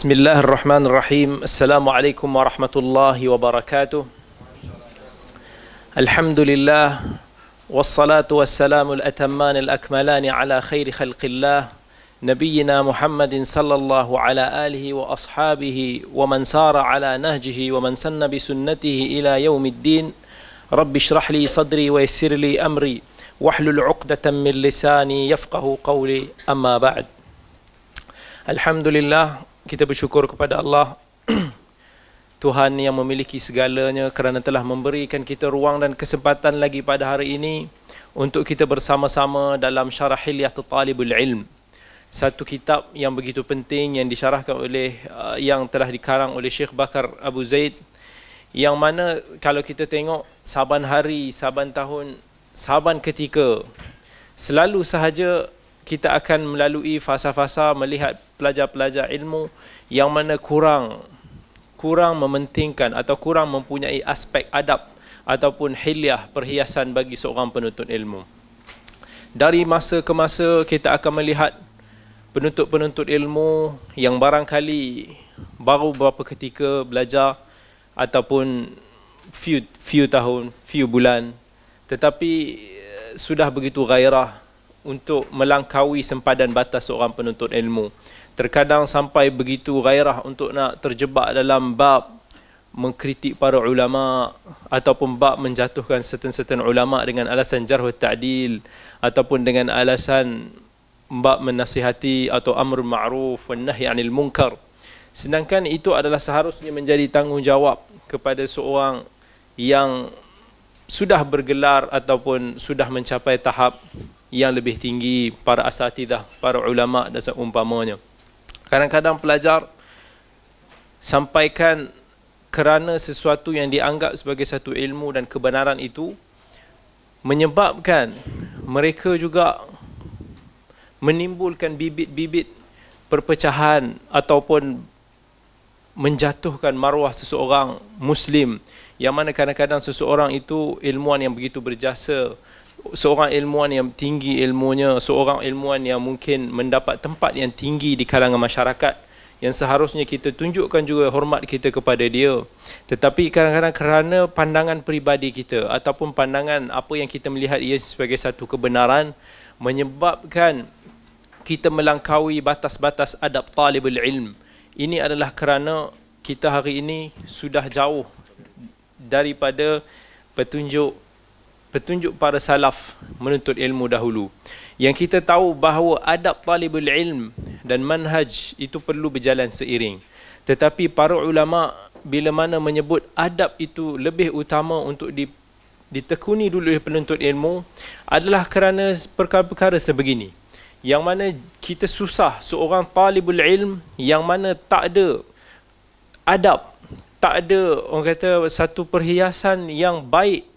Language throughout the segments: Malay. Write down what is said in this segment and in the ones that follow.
بسم الله الرحمن الرحيم السلام عليكم ورحمة الله وبركاته الحمد لله والصلاة والسلام الأتمان الأكملان على خير خلق الله نبينا محمد صلى الله على آله وأصحابه ومن سار على نهجه ومن سن بسنته إلى يوم الدين رب اشرح لي صدري ويسر لي أمري واحلل عقدة من لساني يفقه قولي أما بعد Alhamdulillah kita bersyukur kepada Allah Tuhan yang memiliki segalanya kerana telah memberikan kita ruang dan kesempatan lagi pada hari ini untuk kita bersama-sama dalam syarah Hilyah Talibul Ilm. Satu kitab yang begitu penting yang disyarahkan oleh uh, yang telah dikarang oleh Syekh Bakar Abu Zaid yang mana kalau kita tengok saban hari, saban tahun, saban ketika selalu sahaja kita akan melalui fasa-fasa melihat pelajar-pelajar ilmu yang mana kurang kurang mementingkan atau kurang mempunyai aspek adab ataupun hilyah perhiasan bagi seorang penuntut ilmu. Dari masa ke masa kita akan melihat penuntut-penuntut ilmu yang barangkali baru beberapa ketika belajar ataupun few few tahun, few bulan tetapi eh, sudah begitu gairah untuk melangkaui sempadan batas seorang penuntut ilmu. Terkadang sampai begitu gairah untuk nak terjebak dalam bab mengkritik para ulama ataupun bab menjatuhkan certain-certain ulama dengan alasan jarh wa ta'dil ataupun dengan alasan bab menasihati atau amr ma'ruf wa nahi 'anil munkar. Sedangkan itu adalah seharusnya menjadi tanggungjawab kepada seorang yang sudah bergelar ataupun sudah mencapai tahap yang lebih tinggi para asatidah, para ulama dan seumpamanya. Kadang-kadang pelajar sampaikan kerana sesuatu yang dianggap sebagai satu ilmu dan kebenaran itu menyebabkan mereka juga menimbulkan bibit-bibit perpecahan ataupun menjatuhkan maruah seseorang muslim yang mana kadang-kadang seseorang itu ilmuwan yang begitu berjasa seorang ilmuwan yang tinggi ilmunya, seorang ilmuwan yang mungkin mendapat tempat yang tinggi di kalangan masyarakat yang seharusnya kita tunjukkan juga hormat kita kepada dia. Tetapi kadang-kadang kerana pandangan peribadi kita ataupun pandangan apa yang kita melihat ia sebagai satu kebenaran menyebabkan kita melangkaui batas-batas adab talibul ilm. Ini adalah kerana kita hari ini sudah jauh daripada petunjuk petunjuk para salaf menuntut ilmu dahulu. Yang kita tahu bahawa adab talibul ilm dan manhaj itu perlu berjalan seiring. Tetapi para ulama bila mana menyebut adab itu lebih utama untuk di, ditekuni dulu oleh penuntut ilmu adalah kerana perkara-perkara sebegini. Yang mana kita susah seorang talibul ilm yang mana tak ada adab tak ada orang kata satu perhiasan yang baik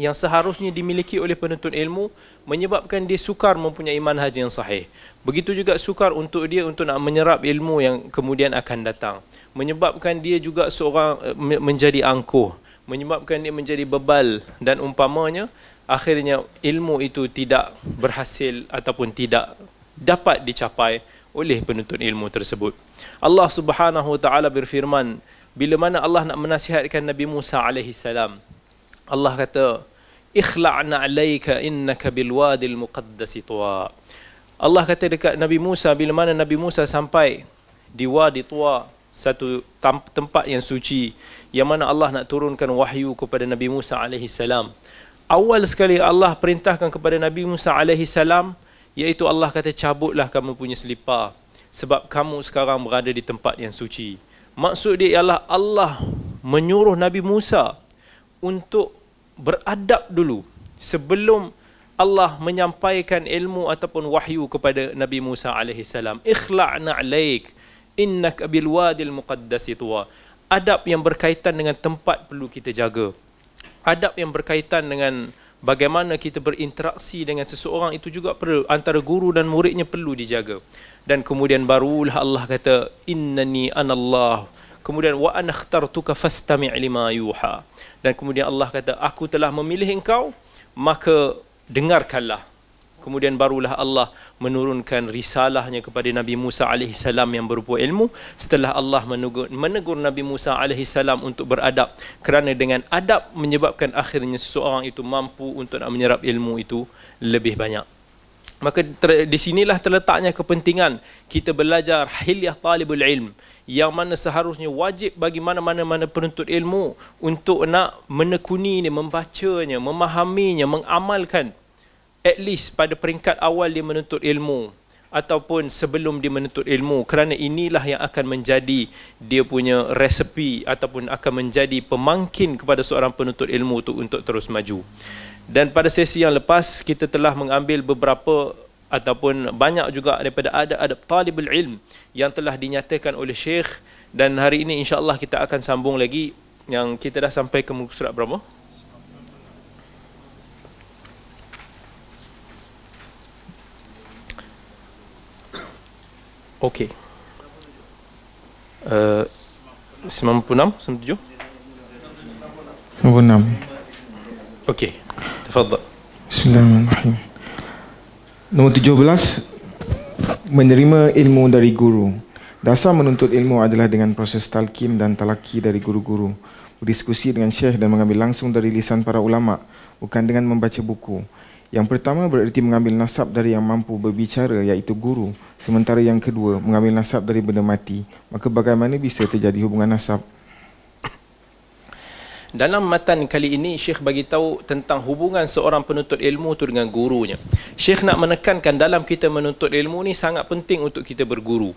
yang seharusnya dimiliki oleh penuntut ilmu menyebabkan dia sukar mempunyai manhaj yang sahih. Begitu juga sukar untuk dia untuk nak menyerap ilmu yang kemudian akan datang. Menyebabkan dia juga seorang eh, menjadi angkuh. Menyebabkan dia menjadi bebal dan umpamanya akhirnya ilmu itu tidak berhasil ataupun tidak dapat dicapai oleh penuntut ilmu tersebut. Allah Subhanahu wa taala berfirman bila mana Allah nak menasihatkan Nabi Musa alaihi salam Allah kata ikhla'na alayka innaka bil wadil muqaddas tuwa. Allah kata dekat Nabi Musa bila mana Nabi Musa sampai di wadi tuwa satu tempat yang suci yang mana Allah nak turunkan wahyu kepada Nabi Musa alaihi salam. Awal sekali Allah perintahkan kepada Nabi Musa alaihi salam iaitu Allah kata cabutlah kamu punya selipar sebab kamu sekarang berada di tempat yang suci. Maksud dia ialah Allah menyuruh Nabi Musa untuk beradab dulu sebelum Allah menyampaikan ilmu ataupun wahyu kepada Nabi Musa alaihi salam. Ikhla'na alaik innaka bil wadil muqaddas tuwa. Adab yang berkaitan dengan tempat perlu kita jaga. Adab yang berkaitan dengan bagaimana kita berinteraksi dengan seseorang itu juga perlu antara guru dan muridnya perlu dijaga. Dan kemudian barulah Allah kata innani anallah. Kemudian wa ana ikhtartuka fastami' lima yuha dan kemudian Allah kata aku telah memilih engkau maka dengarkanlah. Kemudian barulah Allah menurunkan risalahnya kepada Nabi Musa alaihi salam yang berupa ilmu. Setelah Allah menegur, menegur Nabi Musa alaihi salam untuk beradab kerana dengan adab menyebabkan akhirnya seseorang itu mampu untuk nak menyerap ilmu itu lebih banyak. Maka ter, di sinilah terletaknya kepentingan kita belajar hilyah talibul ilm yang mana seharusnya wajib bagi mana-mana mana penuntut ilmu untuk nak menekuninya, membacanya, memahaminya, mengamalkan at least pada peringkat awal dia menuntut ilmu ataupun sebelum dia menuntut ilmu kerana inilah yang akan menjadi dia punya resepi ataupun akan menjadi pemangkin kepada seorang penuntut ilmu untuk untuk terus maju. Dan pada sesi yang lepas kita telah mengambil beberapa ataupun banyak juga daripada adab-adab talibul ilm yang telah dinyatakan oleh syekh dan hari ini insya-Allah kita akan sambung lagi yang kita dah sampai ke muka surat berapa? Okey. Uh, 96, 97? 96. Okey. Tafadhal. Bismillahirrahmanirrahim. Nombor 17 menerima ilmu dari guru. Dasar menuntut ilmu adalah dengan proses talqin dan talaki dari guru-guru. Berdiskusi dengan syekh dan mengambil langsung dari lisan para ulama, bukan dengan membaca buku. Yang pertama bererti mengambil nasab dari yang mampu berbicara iaitu guru, sementara yang kedua mengambil nasab dari benda mati. Maka bagaimana bisa terjadi hubungan nasab? Dalam matan kali ini Syekh bagi tahu tentang hubungan seorang penuntut ilmu tu dengan gurunya. Syekh nak menekankan dalam kita menuntut ilmu ni sangat penting untuk kita berguru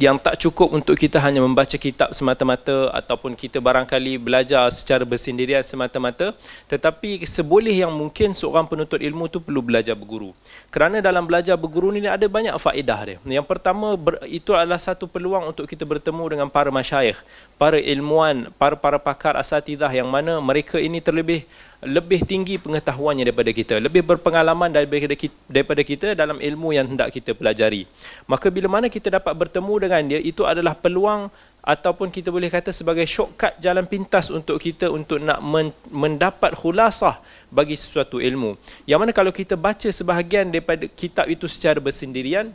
yang tak cukup untuk kita hanya membaca kitab semata-mata ataupun kita barangkali belajar secara bersendirian semata-mata tetapi seboleh yang mungkin seorang penuntut ilmu tu perlu belajar berguru. Kerana dalam belajar berguru ni ada banyak faedah dia. Yang pertama itu adalah satu peluang untuk kita bertemu dengan para masyayikh para ilmuan para para pakar asatidah yang mana mereka ini terlebih lebih tinggi pengetahuannya daripada kita, lebih berpengalaman daripada kita, dalam ilmu yang hendak kita pelajari. Maka bila mana kita dapat bertemu dengan dia, itu adalah peluang ataupun kita boleh kata sebagai shortcut jalan pintas untuk kita untuk nak mendapat khulasah bagi sesuatu ilmu. Yang mana kalau kita baca sebahagian daripada kitab itu secara bersendirian,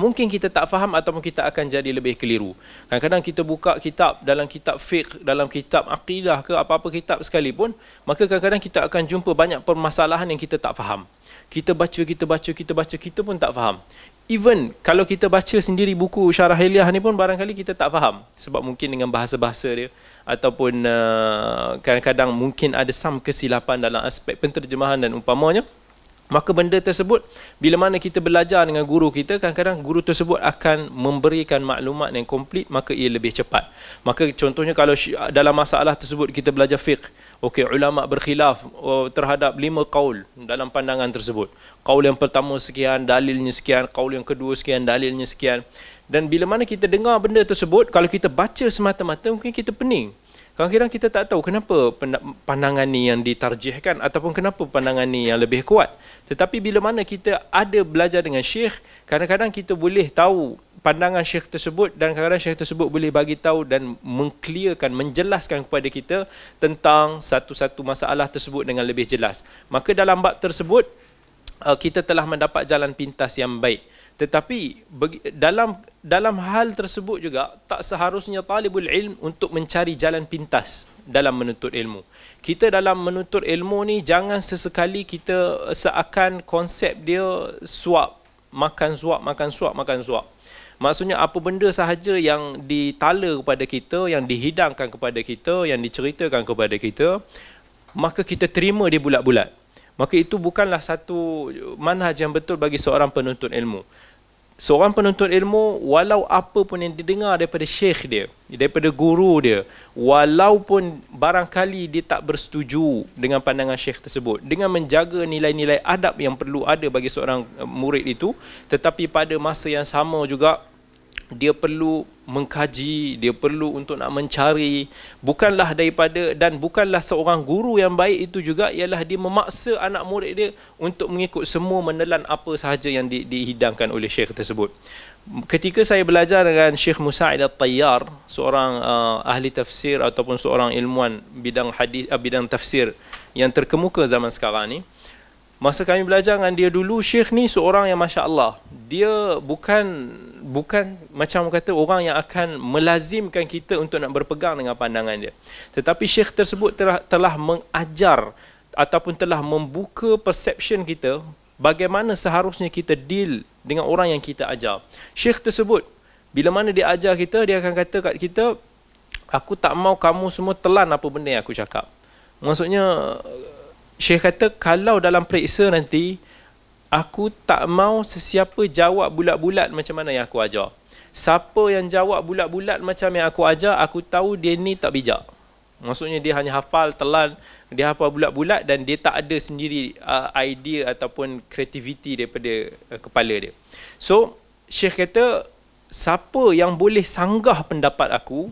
mungkin kita tak faham ataupun kita akan jadi lebih keliru. Kadang-kadang kita buka kitab dalam kitab fiqh, dalam kitab akidah ke apa-apa kitab sekalipun, maka kadang-kadang kita akan jumpa banyak permasalahan yang kita tak faham. Kita baca, kita baca, kita baca, kita pun tak faham. Even kalau kita baca sendiri buku Syarah Hiliah ni pun barangkali kita tak faham. Sebab mungkin dengan bahasa-bahasa dia ataupun uh, kadang-kadang mungkin ada some kesilapan dalam aspek penterjemahan dan umpamanya. Maka benda tersebut bila mana kita belajar dengan guru kita kadang-kadang guru tersebut akan memberikan maklumat yang komplit maka ia lebih cepat. Maka contohnya kalau dalam masalah tersebut kita belajar fiqh, okey ulama berkhilaf oh, terhadap lima qaul dalam pandangan tersebut. Qaul yang pertama sekian, dalilnya sekian, qaul yang kedua sekian, dalilnya sekian. Dan bila mana kita dengar benda tersebut kalau kita baca semata-mata mungkin kita pening. Kadang-kadang kita tak tahu kenapa pandangan ni yang ditarjihkan ataupun kenapa pandangan ni yang lebih kuat. Tetapi bila mana kita ada belajar dengan syekh, kadang-kadang kita boleh tahu pandangan syekh tersebut dan kadang-kadang syekh tersebut boleh bagi tahu dan mengclearkan, menjelaskan kepada kita tentang satu-satu masalah tersebut dengan lebih jelas. Maka dalam bab tersebut, uh, kita telah mendapat jalan pintas yang baik. Tetapi dalam dalam hal tersebut juga tak seharusnya talibul ilm untuk mencari jalan pintas dalam menuntut ilmu. Kita dalam menuntut ilmu ni jangan sesekali kita seakan konsep dia suap, makan suap, makan suap, makan suap. Maksudnya apa benda sahaja yang ditala kepada kita, yang dihidangkan kepada kita, yang diceritakan kepada kita, maka kita terima dia bulat-bulat. Maka itu bukanlah satu manhaj yang betul bagi seorang penuntut ilmu. Seorang penuntut ilmu walau apa pun yang didengar daripada syekh dia daripada guru dia walaupun barangkali dia tak bersetuju dengan pandangan syekh tersebut dengan menjaga nilai-nilai adab yang perlu ada bagi seorang eh, murid itu tetapi pada masa yang sama juga dia perlu mengkaji, dia perlu untuk nak mencari bukanlah daripada dan bukanlah seorang guru yang baik itu juga ialah dia memaksa anak murid dia untuk mengikut semua menelan apa sahaja yang di, dihidangkan oleh syekh tersebut. Ketika saya belajar dengan Syekh Musa'id Al-Tayyar, seorang uh, ahli tafsir ataupun seorang ilmuwan bidang hadis uh, bidang tafsir yang terkemuka zaman sekarang ni, Masa kami belajar dengan dia dulu, Syekh ni seorang yang Masya Allah. Dia bukan bukan macam kata orang yang akan melazimkan kita untuk nak berpegang dengan pandangan dia. Tetapi Syekh tersebut telah, telah mengajar ataupun telah membuka perception kita bagaimana seharusnya kita deal dengan orang yang kita ajar. Syekh tersebut, bila mana dia ajar kita, dia akan kata kat kita, aku tak mau kamu semua telan apa benda yang aku cakap. Maksudnya, Syekh kata kalau dalam periksa nanti aku tak mau sesiapa jawab bulat-bulat macam mana yang aku ajar. Siapa yang jawab bulat-bulat macam yang aku ajar, aku tahu dia ni tak bijak. Maksudnya dia hanya hafal telan, dia hafal bulat-bulat dan dia tak ada sendiri uh, idea ataupun kreativiti daripada uh, kepala dia. So, Syekh kata siapa yang boleh sanggah pendapat aku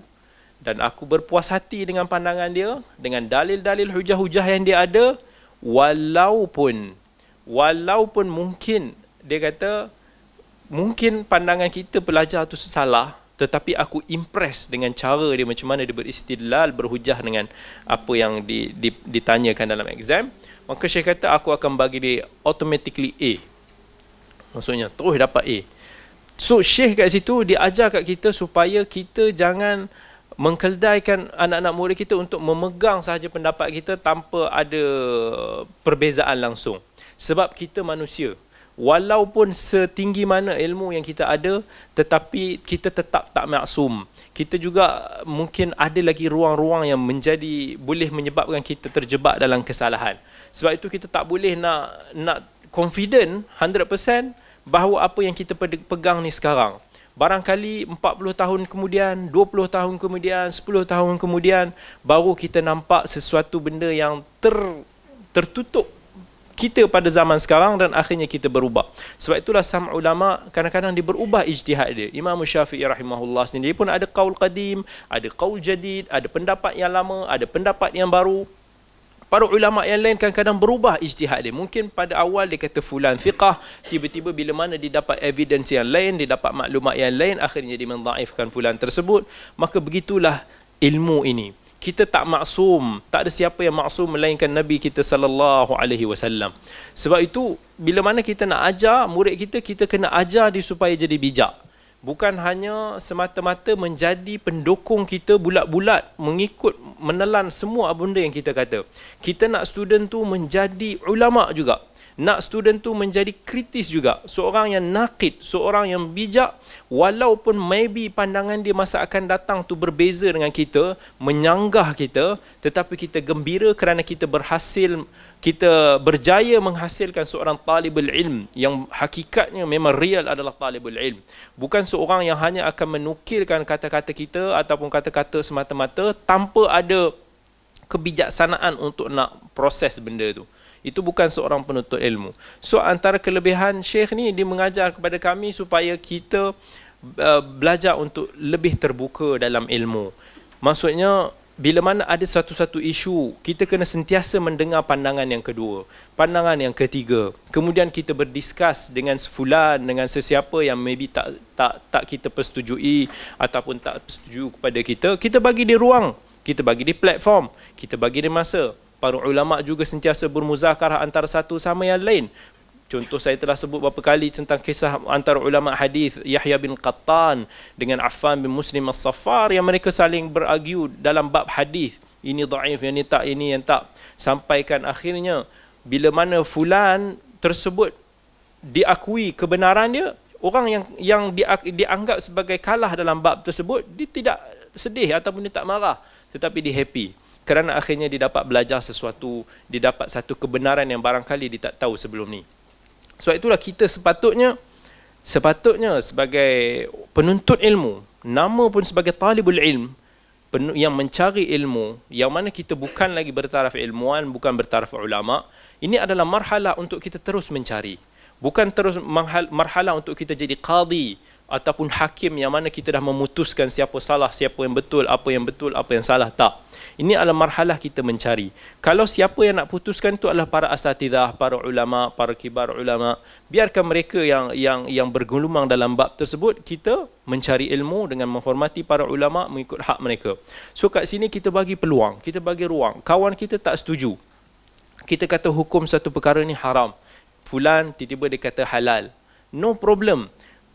dan aku berpuas hati dengan pandangan dia, dengan dalil-dalil hujah-hujah yang dia ada, walaupun walaupun mungkin dia kata mungkin pandangan kita pelajar tu salah tetapi aku impress dengan cara dia macam mana dia beristidlal berhujah dengan apa yang di, di, ditanyakan dalam exam maka saya kata aku akan bagi dia automatically A. Maksudnya terus dapat A. So Syekh kat situ dia ajar kat kita supaya kita jangan mengkeldaikan anak-anak murid kita untuk memegang sahaja pendapat kita tanpa ada perbezaan langsung. Sebab kita manusia. Walaupun setinggi mana ilmu yang kita ada, tetapi kita tetap tak maksum. Kita juga mungkin ada lagi ruang-ruang yang menjadi boleh menyebabkan kita terjebak dalam kesalahan. Sebab itu kita tak boleh nak nak confident 100% bahawa apa yang kita pegang ni sekarang barangkali 40 tahun kemudian, 20 tahun kemudian, 10 tahun kemudian baru kita nampak sesuatu benda yang ter tertutup kita pada zaman sekarang dan akhirnya kita berubah. Sebab itulah sam ulama kadang-kadang dia berubah ijtihad dia. Imam Syafi'i rahimahullah sendiri pun ada qaul qadim, ada qaul jadid, ada pendapat yang lama, ada pendapat yang baru para ulama yang lain kadang-kadang berubah ijtihad dia. Mungkin pada awal dia kata fulan fiqah, tiba-tiba bila mana dia dapat evidence yang lain, dia dapat maklumat yang lain, akhirnya dia mendhaifkan fulan tersebut. Maka begitulah ilmu ini. Kita tak maksum, tak ada siapa yang maksum melainkan Nabi kita sallallahu alaihi wasallam. Sebab itu bila mana kita nak ajar murid kita, kita kena ajar dia supaya jadi bijak bukan hanya semata-mata menjadi pendukung kita bulat-bulat mengikut menelan semua benda yang kita kata. Kita nak student tu menjadi ulama juga. Nak student tu menjadi kritis juga. Seorang yang nakid, seorang yang bijak walaupun maybe pandangan dia masa akan datang tu berbeza dengan kita, menyanggah kita, tetapi kita gembira kerana kita berhasil kita berjaya menghasilkan seorang talibul ilm yang hakikatnya memang real adalah talibul ilm bukan seorang yang hanya akan menukilkan kata-kata kita ataupun kata-kata semata-mata tanpa ada kebijaksanaan untuk nak proses benda tu itu bukan seorang penuntut ilmu so antara kelebihan syekh ni dia mengajar kepada kami supaya kita uh, belajar untuk lebih terbuka dalam ilmu maksudnya bila mana ada satu-satu isu, kita kena sentiasa mendengar pandangan yang kedua, pandangan yang ketiga. Kemudian kita berdiskus dengan sefulan, dengan sesiapa yang maybe tak tak tak kita persetujui ataupun tak setuju kepada kita, kita bagi dia ruang, kita bagi dia platform, kita bagi dia masa. Para ulama juga sentiasa bermuzakarah antara satu sama yang lain. Contoh saya telah sebut beberapa kali tentang kisah antara ulama hadis Yahya bin Qattan dengan Affan bin Muslim As-Saffar yang mereka saling beragu dalam bab hadis. Ini dhaif, yang ini tak, ini yang tak. Sampaikan akhirnya bila mana fulan tersebut diakui kebenaran dia, orang yang yang dianggap sebagai kalah dalam bab tersebut, dia tidak sedih ataupun dia tak marah, tetapi dia happy kerana akhirnya dia dapat belajar sesuatu, dia dapat satu kebenaran yang barangkali dia tak tahu sebelum ni. Sebab itulah kita sepatutnya sepatutnya sebagai penuntut ilmu, nama pun sebagai talibul ilm yang mencari ilmu, yang mana kita bukan lagi bertaraf ilmuwan, bukan bertaraf ulama, ini adalah marhalah untuk kita terus mencari. Bukan terus marhalah untuk kita jadi qadi ataupun hakim yang mana kita dah memutuskan siapa salah, siapa yang betul, apa yang betul, apa yang salah, tak. Ini adalah marhalah kita mencari. Kalau siapa yang nak putuskan itu adalah para asatidah, para ulama, para kibar ulama, biarkan mereka yang yang yang bergelumang dalam bab tersebut, kita mencari ilmu dengan menghormati para ulama mengikut hak mereka. So kat sini kita bagi peluang, kita bagi ruang. Kawan kita tak setuju. kita kata hukum satu perkara ni haram fulan tiba-tiba dia kata halal no problem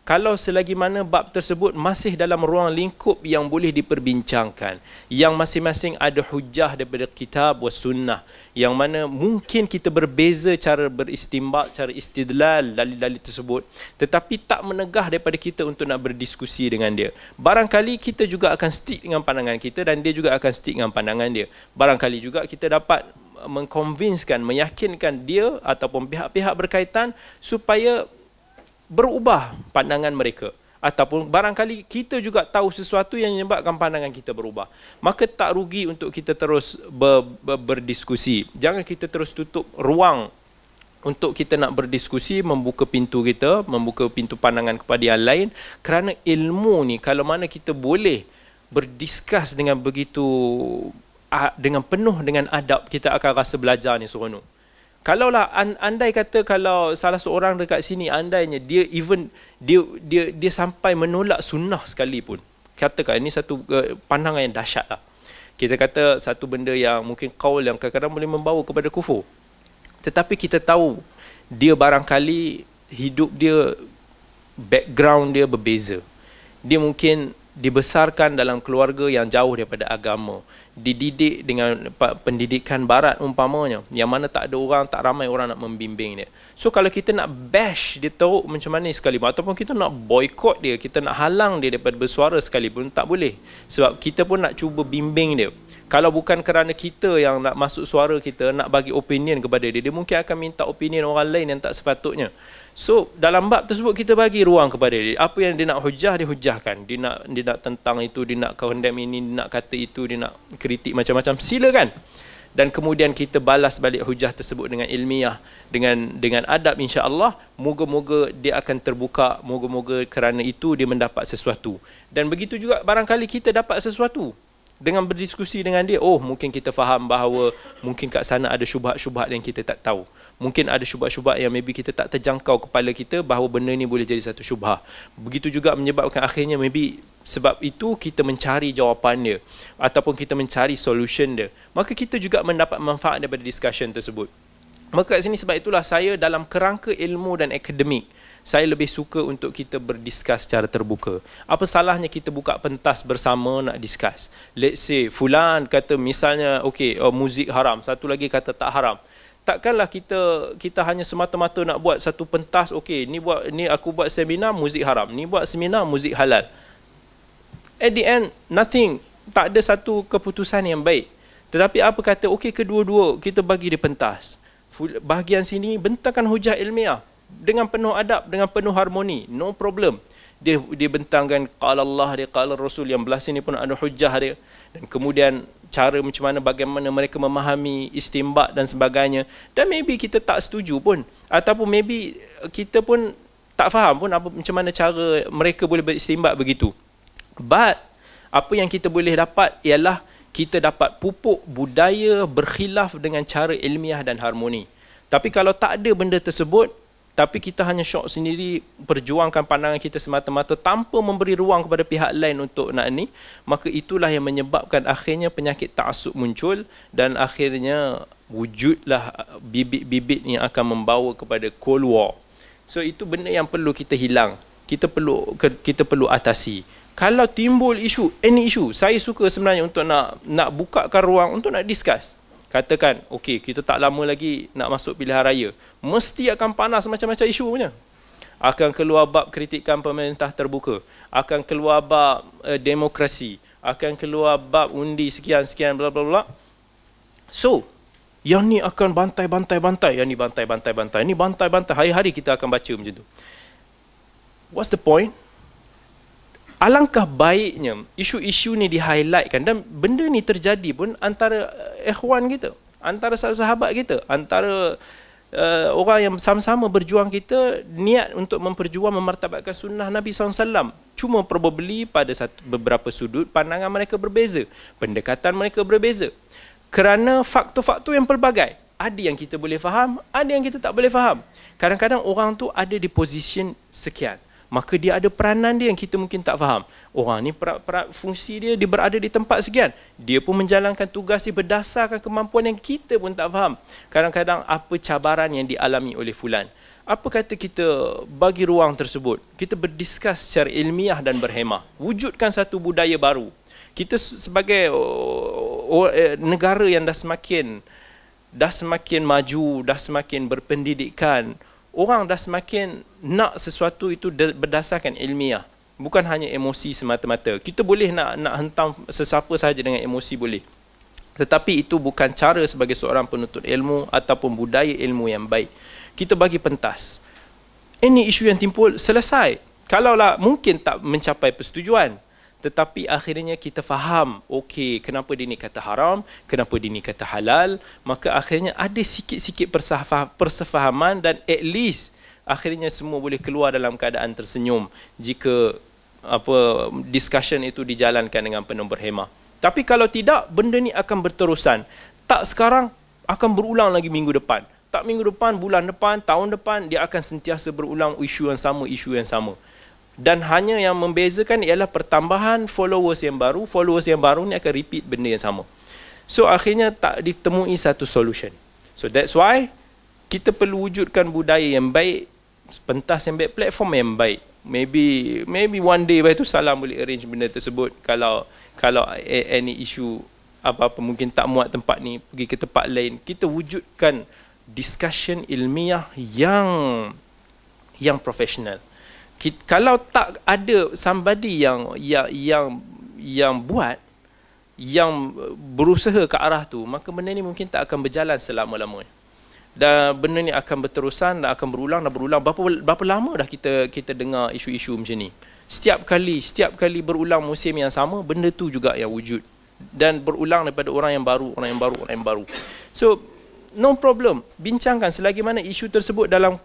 kalau selagi mana bab tersebut masih dalam ruang lingkup yang boleh diperbincangkan yang masing-masing ada hujah daripada kitab was sunnah yang mana mungkin kita berbeza cara beristimbat cara istidlal dalil-dalil tersebut tetapi tak menegah daripada kita untuk nak berdiskusi dengan dia. Barangkali kita juga akan stick dengan pandangan kita dan dia juga akan stick dengan pandangan dia. Barangkali juga kita dapat mengkonvinskan meyakinkan dia ataupun pihak-pihak berkaitan supaya berubah pandangan mereka. Ataupun barangkali kita juga tahu sesuatu yang menyebabkan pandangan kita berubah. Maka tak rugi untuk kita terus ber, ber, berdiskusi. Jangan kita terus tutup ruang untuk kita nak berdiskusi membuka pintu kita membuka pintu pandangan kepada yang lain. Kerana ilmu ni kalau mana kita boleh berdiskus dengan begitu dengan penuh dengan adab kita akan rasa belajar ni seronok Kalaulah andai kata kalau salah seorang dekat sini andainya dia even dia dia dia sampai menolak sunnah sekalipun. Katakan ini satu uh, pandangan yang dahsyat lah. Kita kata satu benda yang mungkin kaul yang kadang-kadang boleh membawa kepada kufur. Tetapi kita tahu dia barangkali hidup dia background dia berbeza. Dia mungkin dibesarkan dalam keluarga yang jauh daripada agama dididik dengan pendidikan barat umpamanya. Yang mana tak ada orang tak ramai orang nak membimbing dia. So kalau kita nak bash dia teruk macam mana sekali ataupun kita nak boycott dia kita nak halang dia daripada bersuara sekalipun tak boleh. Sebab kita pun nak cuba bimbing dia kalau bukan kerana kita yang nak masuk suara kita nak bagi opinion kepada dia dia mungkin akan minta opinion orang lain yang tak sepatutnya So dalam bab tersebut kita bagi ruang kepada dia. Apa yang dia nak hujah dia hujahkan. Dia nak dia nak tentang itu, dia nak condemn ini, dia nak kata itu, dia nak kritik macam-macam. Silakan. Dan kemudian kita balas balik hujah tersebut dengan ilmiah, dengan dengan adab insya-Allah, moga-moga dia akan terbuka, moga-moga kerana itu dia mendapat sesuatu. Dan begitu juga barangkali kita dapat sesuatu dengan berdiskusi dengan dia, oh mungkin kita faham bahawa mungkin kat sana ada syubhat-syubhat yang kita tak tahu mungkin ada syubhat-syubhat yang maybe kita tak terjangkau kepala kita bahawa benda ni boleh jadi satu syubhah. Begitu juga menyebabkan akhirnya maybe sebab itu kita mencari jawapan dia ataupun kita mencari solution dia. Maka kita juga mendapat manfaat daripada discussion tersebut. Maka kat sini sebab itulah saya dalam kerangka ilmu dan akademik saya lebih suka untuk kita berdiskus secara terbuka. Apa salahnya kita buka pentas bersama nak discuss? Let's say fulan kata misalnya okay oh, muzik haram, satu lagi kata tak haram. Takkanlah kita kita hanya semata-mata nak buat satu pentas okey ni buat ni aku buat seminar muzik haram. Ni buat seminar muzik halal. At the end nothing. Tak ada satu keputusan yang baik. Tetapi apa kata okey kedua-dua kita bagi dia pentas. Bahagian sini bentangkan hujah ilmiah dengan penuh adab dengan penuh harmoni no problem. Dia dia bentangkan qala Allah dia qala Rasul. Yang belah sini pun ada hujah dia. Dan kemudian cara macam mana bagaimana mereka memahami istimbat dan sebagainya. Dan maybe kita tak setuju pun. Ataupun maybe kita pun tak faham pun apa macam mana cara mereka boleh beristimbat begitu. But apa yang kita boleh dapat ialah kita dapat pupuk budaya berkhilaf dengan cara ilmiah dan harmoni. Tapi kalau tak ada benda tersebut tapi kita hanya syok sendiri perjuangkan pandangan kita semata-mata tanpa memberi ruang kepada pihak lain untuk nak ni maka itulah yang menyebabkan akhirnya penyakit ta'assub muncul dan akhirnya wujudlah bibit-bibit yang akan membawa kepada cold war. So itu benda yang perlu kita hilang. Kita perlu kita perlu atasi. Kalau timbul isu any isu saya suka sebenarnya untuk nak nak bukakan ruang untuk nak discuss katakan okey kita tak lama lagi nak masuk pilihan raya. Mesti akan panas macam-macam isu punya. Akan keluar bab kritikan pemerintah terbuka. Akan keluar bab uh, demokrasi. Akan keluar bab undi sekian-sekian bla bla bla. So yang ni akan bantai-bantai-bantai yang ni bantai-bantai-bantai ni bantai-bantai hari-hari kita akan baca macam tu. What's the point alangkah baiknya isu-isu ni di-highlightkan dan benda ni terjadi pun antara eh, ikhwan kita, antara sahabat kita, antara uh, orang yang sama-sama berjuang kita niat untuk memperjuang memartabatkan sunnah Nabi SAW. Cuma probably pada satu, beberapa sudut pandangan mereka berbeza, pendekatan mereka berbeza. Kerana faktor-faktor yang pelbagai. Ada yang kita boleh faham, ada yang kita tak boleh faham. Kadang-kadang orang tu ada di position sekian maka dia ada peranan dia yang kita mungkin tak faham. Orang ni per, per, fungsi dia dia berada di tempat sekian. Dia pun menjalankan tugas dia berdasarkan kemampuan yang kita pun tak faham. Kadang-kadang apa cabaran yang dialami oleh fulan. Apa kata kita bagi ruang tersebut? Kita berdiskus secara ilmiah dan berhemah. Wujudkan satu budaya baru. Kita sebagai eh, negara yang dah semakin dah semakin maju, dah semakin berpendidikan, orang dah semakin nak sesuatu itu berdasarkan ilmiah. Bukan hanya emosi semata-mata. Kita boleh nak nak hentam sesiapa sahaja dengan emosi boleh. Tetapi itu bukan cara sebagai seorang penuntut ilmu ataupun budaya ilmu yang baik. Kita bagi pentas. Ini isu yang timbul selesai. Kalaulah mungkin tak mencapai persetujuan tetapi akhirnya kita faham okey kenapa dia ni kata haram kenapa dia ni kata halal maka akhirnya ada sikit-sikit persefahaman dan at least akhirnya semua boleh keluar dalam keadaan tersenyum jika apa discussion itu dijalankan dengan penuh berhemah. Tapi kalau tidak benda ni akan berterusan. Tak sekarang akan berulang lagi minggu depan. Tak minggu depan bulan depan tahun depan dia akan sentiasa berulang isu yang sama isu yang sama dan hanya yang membezakan ialah pertambahan followers yang baru. Followers yang baru ni akan repeat benda yang sama. So akhirnya tak ditemui satu solution. So that's why kita perlu wujudkan budaya yang baik pentas yang baik platform yang baik. Maybe maybe one day itu salam boleh arrange benda tersebut. Kalau kalau any issue apa-apa mungkin tak muat tempat ni pergi ke tempat lain. Kita wujudkan discussion ilmiah yang yang profesional kita, kalau tak ada somebody yang yang yang yang buat yang berusaha ke arah tu maka benda ni mungkin tak akan berjalan selama-lamanya. Dan benda ni akan berterusan dan akan berulang dan berulang. Berapa berapa lama dah kita kita dengar isu-isu macam ni? Setiap kali setiap kali berulang musim yang sama benda tu juga yang wujud. Dan berulang daripada orang yang baru orang yang baru orang yang baru. So no problem. Bincangkan selagi mana isu tersebut dalam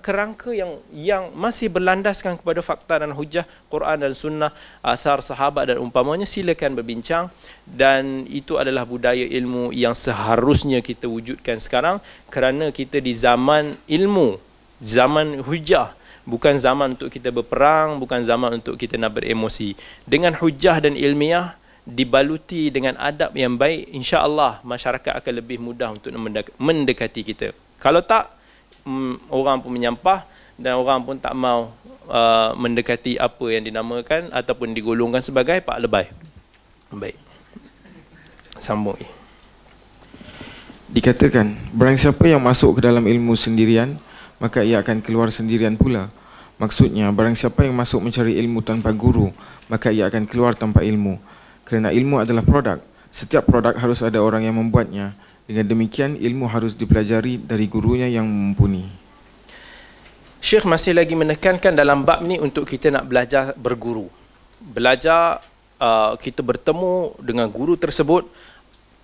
kerangka yang yang masih berlandaskan kepada fakta dan hujah Quran dan sunnah athar sahabat dan umpamanya silakan berbincang. Dan itu adalah budaya ilmu yang seharusnya kita wujudkan sekarang kerana kita di zaman ilmu zaman hujah. Bukan zaman untuk kita berperang bukan zaman untuk kita nak beremosi. Dengan hujah dan ilmiah dibaluti dengan adab yang baik insya-Allah masyarakat akan lebih mudah untuk mendekati kita. Kalau tak um, orang pun menyampah dan orang pun tak mau uh, mendekati apa yang dinamakan ataupun digolongkan sebagai pak lebay baik. Sambung. Dikatakan barang siapa yang masuk ke dalam ilmu sendirian maka ia akan keluar sendirian pula. Maksudnya barang siapa yang masuk mencari ilmu tanpa guru maka ia akan keluar tanpa ilmu kerana ilmu adalah produk. Setiap produk harus ada orang yang membuatnya. Dengan demikian, ilmu harus dipelajari dari gurunya yang mumpuni. Syekh masih lagi menekankan dalam bab ni untuk kita nak belajar berguru. Belajar uh, kita bertemu dengan guru tersebut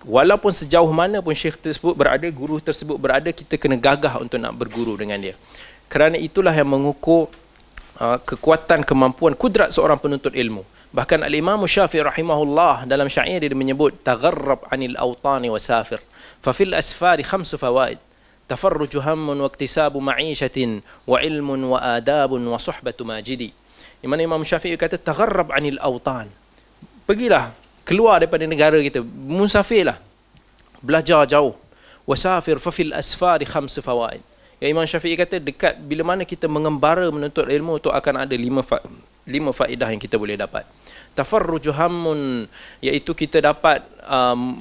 walaupun sejauh mana pun syekh tersebut berada, guru tersebut berada, kita kena gagah untuk nak berguru dengan dia. Kerana itulah yang mengukur uh, kekuatan kemampuan kudrat seorang penuntut ilmu. Bahkan Al-Imam Syafi'i rahimahullah dalam syair dia menyebut tagharrab 'anil awtani wasafir. Fa fil asfari khamsu fawaid. Ma'ishatin wa ilmun wa adabun wa suhbatu majidi. Imam Imam Syafi'i kata tagharrab 'anil awtan. Pergilah keluar daripada negara kita, musafirlah. Belajar jauh. Wasafir fa fil asfari khamsu fawaid. Ya Imam Syafi'i kata dekat bila mana kita mengembara menuntut ilmu tu akan ada lima fa lima faedah yang kita boleh dapat. Tafarruju hammun iaitu kita dapat um,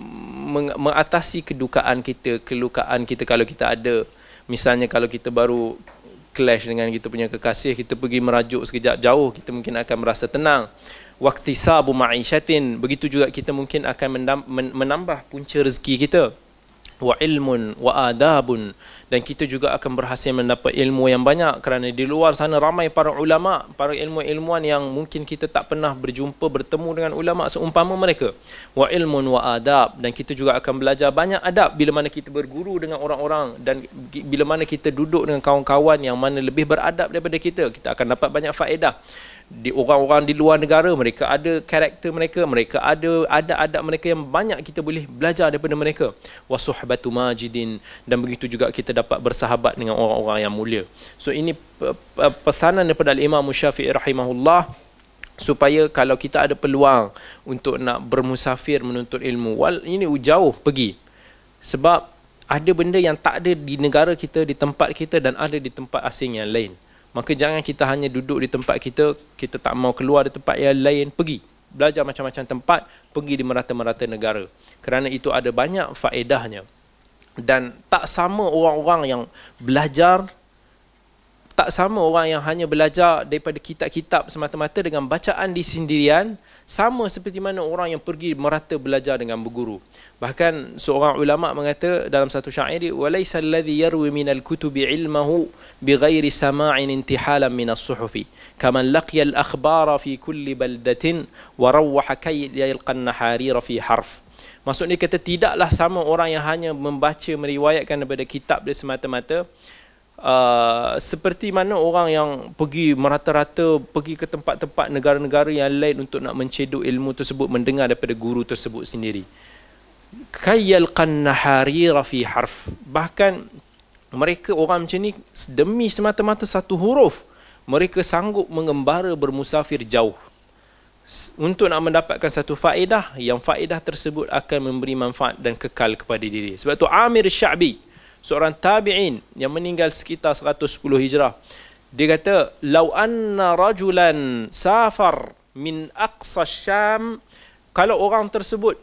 mengatasi kedukaan kita, kelukaan kita kalau kita ada. Misalnya kalau kita baru clash dengan kita punya kekasih, kita pergi merajuk sekejap jauh, kita mungkin akan merasa tenang. Waqtisabu ma'ishatin, begitu juga kita mungkin akan menambah punca rezeki kita wa ilmun wa adabun. Dan kita juga akan berhasil mendapat ilmu yang banyak kerana di luar sana ramai para ulama para ilmu-ilmuan yang mungkin kita tak pernah berjumpa bertemu dengan ulama seumpama mereka. Wa ilmun wa adab. Dan kita juga akan belajar banyak adab bila mana kita berguru dengan orang-orang dan bila mana kita duduk dengan kawan-kawan yang mana lebih beradab daripada kita kita akan dapat banyak faedah di orang-orang di luar negara mereka ada karakter mereka mereka ada adab-adab mereka yang banyak kita boleh belajar daripada mereka. Wasuhbatu majidin. Dan begitu juga kita dapat bersahabat dengan orang-orang yang mulia. So ini pesanan daripada al-Imam Syafi'i rahimahullah supaya kalau kita ada peluang untuk nak bermusafir menuntut ilmu wal ini jauh pergi. Sebab ada benda yang tak ada di negara kita di tempat kita dan ada di tempat asing yang lain Maka jangan kita hanya duduk di tempat kita, kita tak mau keluar di tempat yang lain, pergi. Belajar macam-macam tempat, pergi di merata-merata negara. Kerana itu ada banyak faedahnya. Dan tak sama orang-orang yang belajar, tak sama orang yang hanya belajar daripada kitab-kitab semata-mata dengan bacaan di sendirian, sama seperti mana orang yang pergi merata belajar dengan berguru. Bahkan seorang ulama mengata dalam satu syair walaysa alladhi yarwi min al-kutubi ilmahu bighairi sama'in intihalan min as-suhufi kaman laqiya al-akhbara fi kulli baldatin wa rawwaha kay yalqa an-naharira fi harf. Maksudnya kata tidaklah sama orang yang hanya membaca meriwayatkan daripada kitab dia semata-mata Uh, seperti mana orang yang pergi merata-rata pergi ke tempat-tempat negara-negara yang lain untuk nak menceduk ilmu tersebut mendengar daripada guru tersebut sendiri kayyalqan naharira fi harf. Bahkan mereka orang macam ni demi semata-mata satu huruf mereka sanggup mengembara bermusafir jauh. Untuk nak mendapatkan satu faedah yang faedah tersebut akan memberi manfaat dan kekal kepada diri. Sebab tu Amir Sya'bi seorang tabi'in yang meninggal sekitar 110 hijrah dia kata lau anna rajulan safar min aqsa syam kalau orang tersebut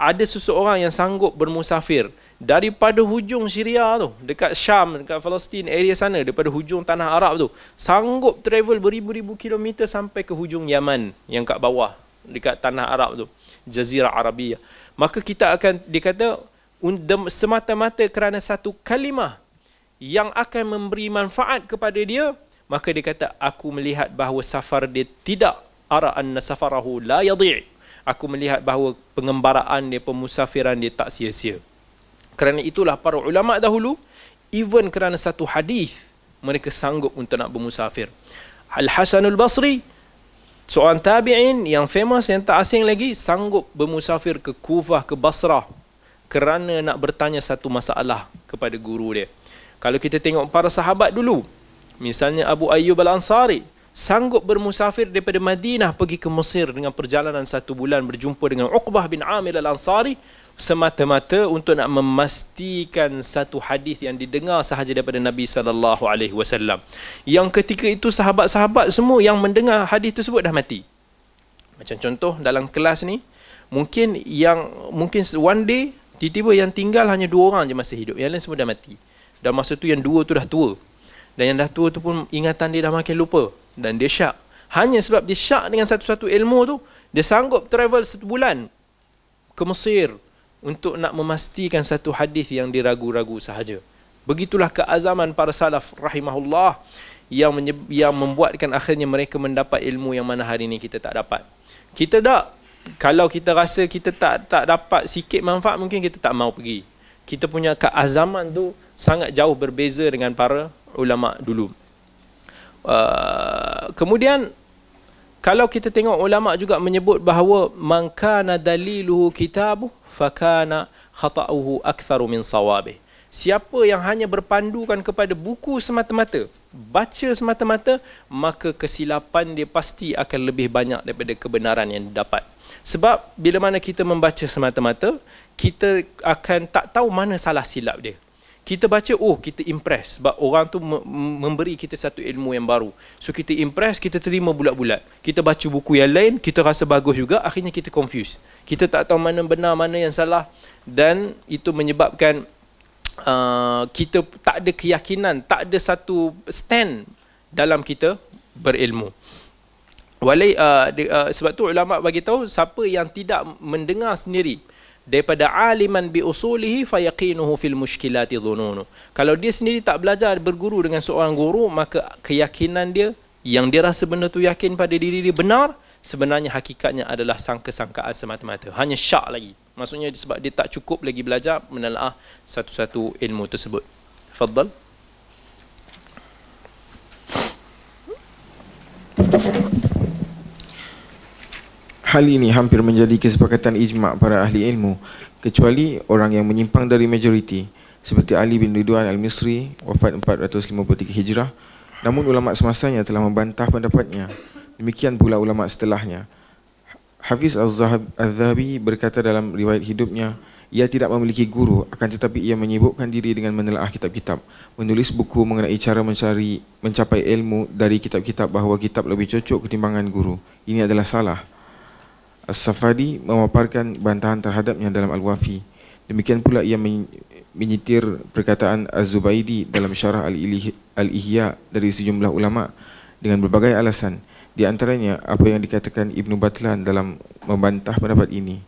ada seseorang yang sanggup bermusafir daripada hujung Syria tu dekat Syam dekat Palestin area sana daripada hujung tanah Arab tu sanggup travel beribu-ribu kilometer sampai ke hujung Yaman yang kat bawah dekat tanah Arab tu Jazirah Arabia maka kita akan dikata semata-mata kerana satu kalimah yang akan memberi manfaat kepada dia maka dia kata aku melihat bahawa safar dia tidak ara anna safarahu la yadhi' aku melihat bahawa pengembaraan dia, pemusafiran dia tak sia-sia. Kerana itulah para ulama dahulu, even kerana satu hadis mereka sanggup untuk nak bermusafir. Al-Hasanul Basri, seorang tabi'in yang famous, yang tak asing lagi, sanggup bermusafir ke Kufah, ke Basrah, kerana nak bertanya satu masalah kepada guru dia. Kalau kita tengok para sahabat dulu, misalnya Abu Ayyub Al-Ansari, sanggup bermusafir daripada Madinah pergi ke Mesir dengan perjalanan satu bulan berjumpa dengan Uqbah bin Amir al-Ansari semata-mata untuk nak memastikan satu hadis yang didengar sahaja daripada Nabi sallallahu alaihi wasallam. Yang ketika itu sahabat-sahabat semua yang mendengar hadis tersebut dah mati. Macam contoh dalam kelas ni, mungkin yang mungkin one day tiba-tiba yang tinggal hanya dua orang je masih hidup. Yang lain semua dah mati. Dan masa tu yang dua tu dah tua. Dan yang dah tua tu pun ingatan dia dah makin lupa dan dia syak. Hanya sebab dia syak dengan satu-satu ilmu tu, dia sanggup travel satu bulan ke Mesir untuk nak memastikan satu hadis yang diragu-ragu sahaja. Begitulah keazaman para salaf rahimahullah yang yang membuatkan akhirnya mereka mendapat ilmu yang mana hari ini kita tak dapat. Kita tak kalau kita rasa kita tak tak dapat sikit manfaat mungkin kita tak mau pergi. Kita punya keazaman tu sangat jauh berbeza dengan para ulama dulu. Uh, kemudian kalau kita tengok ulama juga menyebut bahawa man kana daliluhu kitabu fakana khata'uhu aktharu min sawabih. Siapa yang hanya berpandukan kepada buku semata-mata, baca semata-mata, maka kesilapan dia pasti akan lebih banyak daripada kebenaran yang dapat. Sebab bila mana kita membaca semata-mata, kita akan tak tahu mana salah silap dia kita baca oh kita impress. Sebab orang tu memberi kita satu ilmu yang baru. So kita impress kita terima bulat-bulat. Kita baca buku yang lain kita rasa bagus juga akhirnya kita confuse kita tak tahu mana benar mana yang salah. Dan itu menyebabkan uh, kita tak ada keyakinan tak ada satu stand dalam kita berilmu. Walai, uh, uh, sebab tu ulama bagi tahu siapa yang tidak mendengar sendiri daripada aliman bi usulihi fayaqinuhu fil mushkilati dhununu. Kalau dia sendiri tak belajar berguru dengan seorang guru maka keyakinan dia yang dia rasa benda tu yakin pada diri dia benar sebenarnya hakikatnya adalah sangka-sangkaan semata-mata. Hanya syak lagi. Maksudnya sebab dia tak cukup lagi belajar menelaah satu-satu ilmu tersebut. Faddal Thank you. Hal ini hampir menjadi kesepakatan ijma' para ahli ilmu kecuali orang yang menyimpang dari majoriti seperti Ali bin Ridwan al-Misri wafat 453 Hijrah. Namun ulama semasanya telah membantah pendapatnya. Demikian pula ulama setelahnya. Hafiz Al-Zahabi berkata dalam riwayat hidupnya ia tidak memiliki guru akan tetapi ia menyibukkan diri dengan menelaah kitab-kitab menulis buku mengenai cara mencari mencapai ilmu dari kitab-kitab bahawa kitab lebih cocok ketimbangan guru. Ini adalah salah As-Safadi memaparkan bantahan terhadapnya dalam Al-Wafi. Demikian pula ia menyitir perkataan Az-Zubaidi dalam syarah Al-Ihya dari sejumlah ulama dengan berbagai alasan. Di antaranya apa yang dikatakan Ibnu Batlan dalam membantah pendapat ini.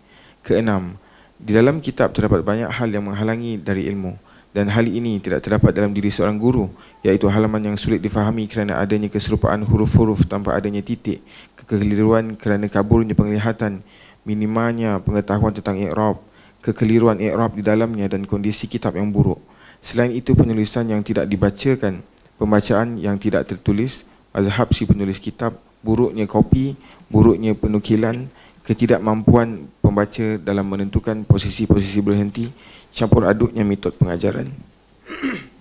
Keenam di dalam kitab terdapat banyak hal yang menghalangi dari ilmu dan hal ini tidak terdapat dalam diri seorang guru iaitu halaman yang sulit difahami kerana adanya keserupaan huruf-huruf tanpa adanya titik, kekeliruan kerana kaburnya penglihatan, minimanya pengetahuan tentang i'rab, kekeliruan i'rab di dalamnya dan kondisi kitab yang buruk. Selain itu penulisan yang tidak dibacakan, pembacaan yang tidak tertulis, mazhab si penulis kitab, buruknya kopi, buruknya penukilan, ketidakmampuan pembaca dalam menentukan posisi-posisi berhenti, campur aduknya metod pengajaran.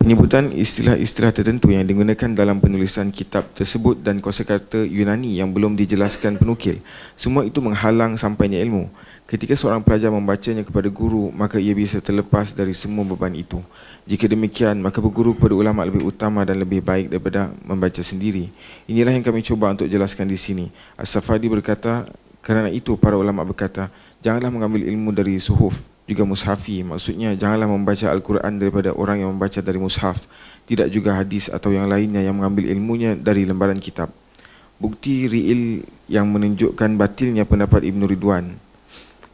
Penyebutan istilah-istilah tertentu yang digunakan dalam penulisan kitab tersebut dan kosakata Yunani yang belum dijelaskan penukil, semua itu menghalang sampainya ilmu. Ketika seorang pelajar membacanya kepada guru, maka ia bisa terlepas dari semua beban itu. Jika demikian, maka berguru kepada ulama lebih utama dan lebih baik daripada membaca sendiri. Inilah yang kami cuba untuk jelaskan di sini. As-Safadi berkata, kerana itu para ulama berkata, janganlah mengambil ilmu dari suhuf, juga mushafi. Maksudnya, janganlah membaca Al-Quran daripada orang yang membaca dari mushaf. Tidak juga hadis atau yang lainnya yang mengambil ilmunya dari lembaran kitab. Bukti real yang menunjukkan batilnya pendapat Ibn Ridwan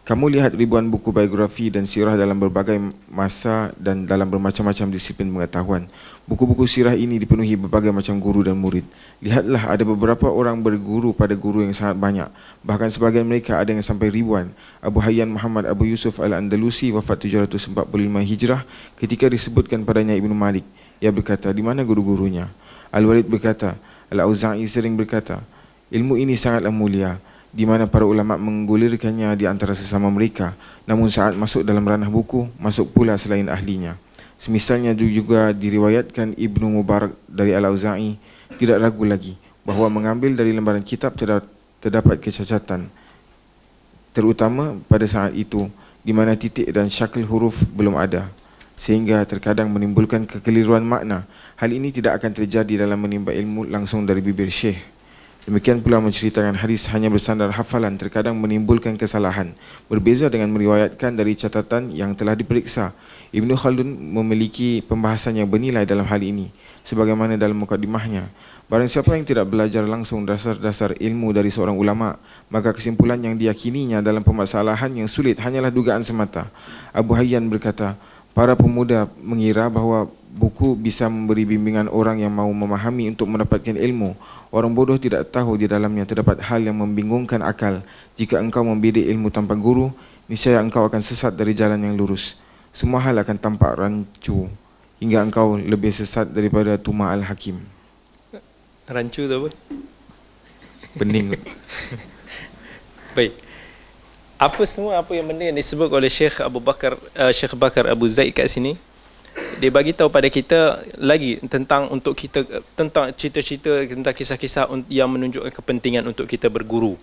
kamu lihat ribuan buku biografi dan sirah dalam berbagai masa dan dalam bermacam-macam disiplin pengetahuan. Buku-buku sirah ini dipenuhi berbagai macam guru dan murid. Lihatlah ada beberapa orang berguru pada guru yang sangat banyak. Bahkan sebagian mereka ada yang sampai ribuan. Abu Hayyan Muhammad Abu Yusuf Al-Andalusi wafat 745 Hijrah ketika disebutkan padanya Ibnu Malik. Ia berkata, di mana guru-gurunya? Al-Walid berkata, Al-Auza'i sering berkata, ilmu ini sangatlah mulia di mana para ulama menggulirkannya di antara sesama mereka namun saat masuk dalam ranah buku masuk pula selain ahlinya semisalnya juga diriwayatkan Ibnu Mubarak dari Al-Auza'i tidak ragu lagi bahawa mengambil dari lembaran kitab terdapat kecacatan terutama pada saat itu di mana titik dan syakil huruf belum ada sehingga terkadang menimbulkan kekeliruan makna. Hal ini tidak akan terjadi dalam menimba ilmu langsung dari bibir syekh Demikian pula menceritakan hadis hanya bersandar hafalan terkadang menimbulkan kesalahan. Berbeza dengan meriwayatkan dari catatan yang telah diperiksa. Ibn Khaldun memiliki pembahasan yang bernilai dalam hal ini. Sebagaimana dalam mukadimahnya. Barang siapa yang tidak belajar langsung dasar-dasar ilmu dari seorang ulama, maka kesimpulan yang diyakininya dalam permasalahan yang sulit hanyalah dugaan semata. Abu Hayyan berkata, para pemuda mengira bahawa buku bisa memberi bimbingan orang yang mau memahami untuk mendapatkan ilmu. Orang bodoh tidak tahu di dalamnya terdapat hal yang membingungkan akal. Jika engkau membidik ilmu tanpa guru, niscaya engkau akan sesat dari jalan yang lurus. Semua hal akan tampak rancu hingga engkau lebih sesat daripada Tuma Al-Hakim. Rancu tu apa? Bening. Baik. Apa semua apa yang benda yang disebut oleh Syekh Abu Bakar uh, Syekh Bakar Abu Zaid kat sini dia bagi tahu pada kita lagi tentang untuk kita tentang cerita-cerita tentang kisah-kisah yang menunjukkan kepentingan untuk kita berguru.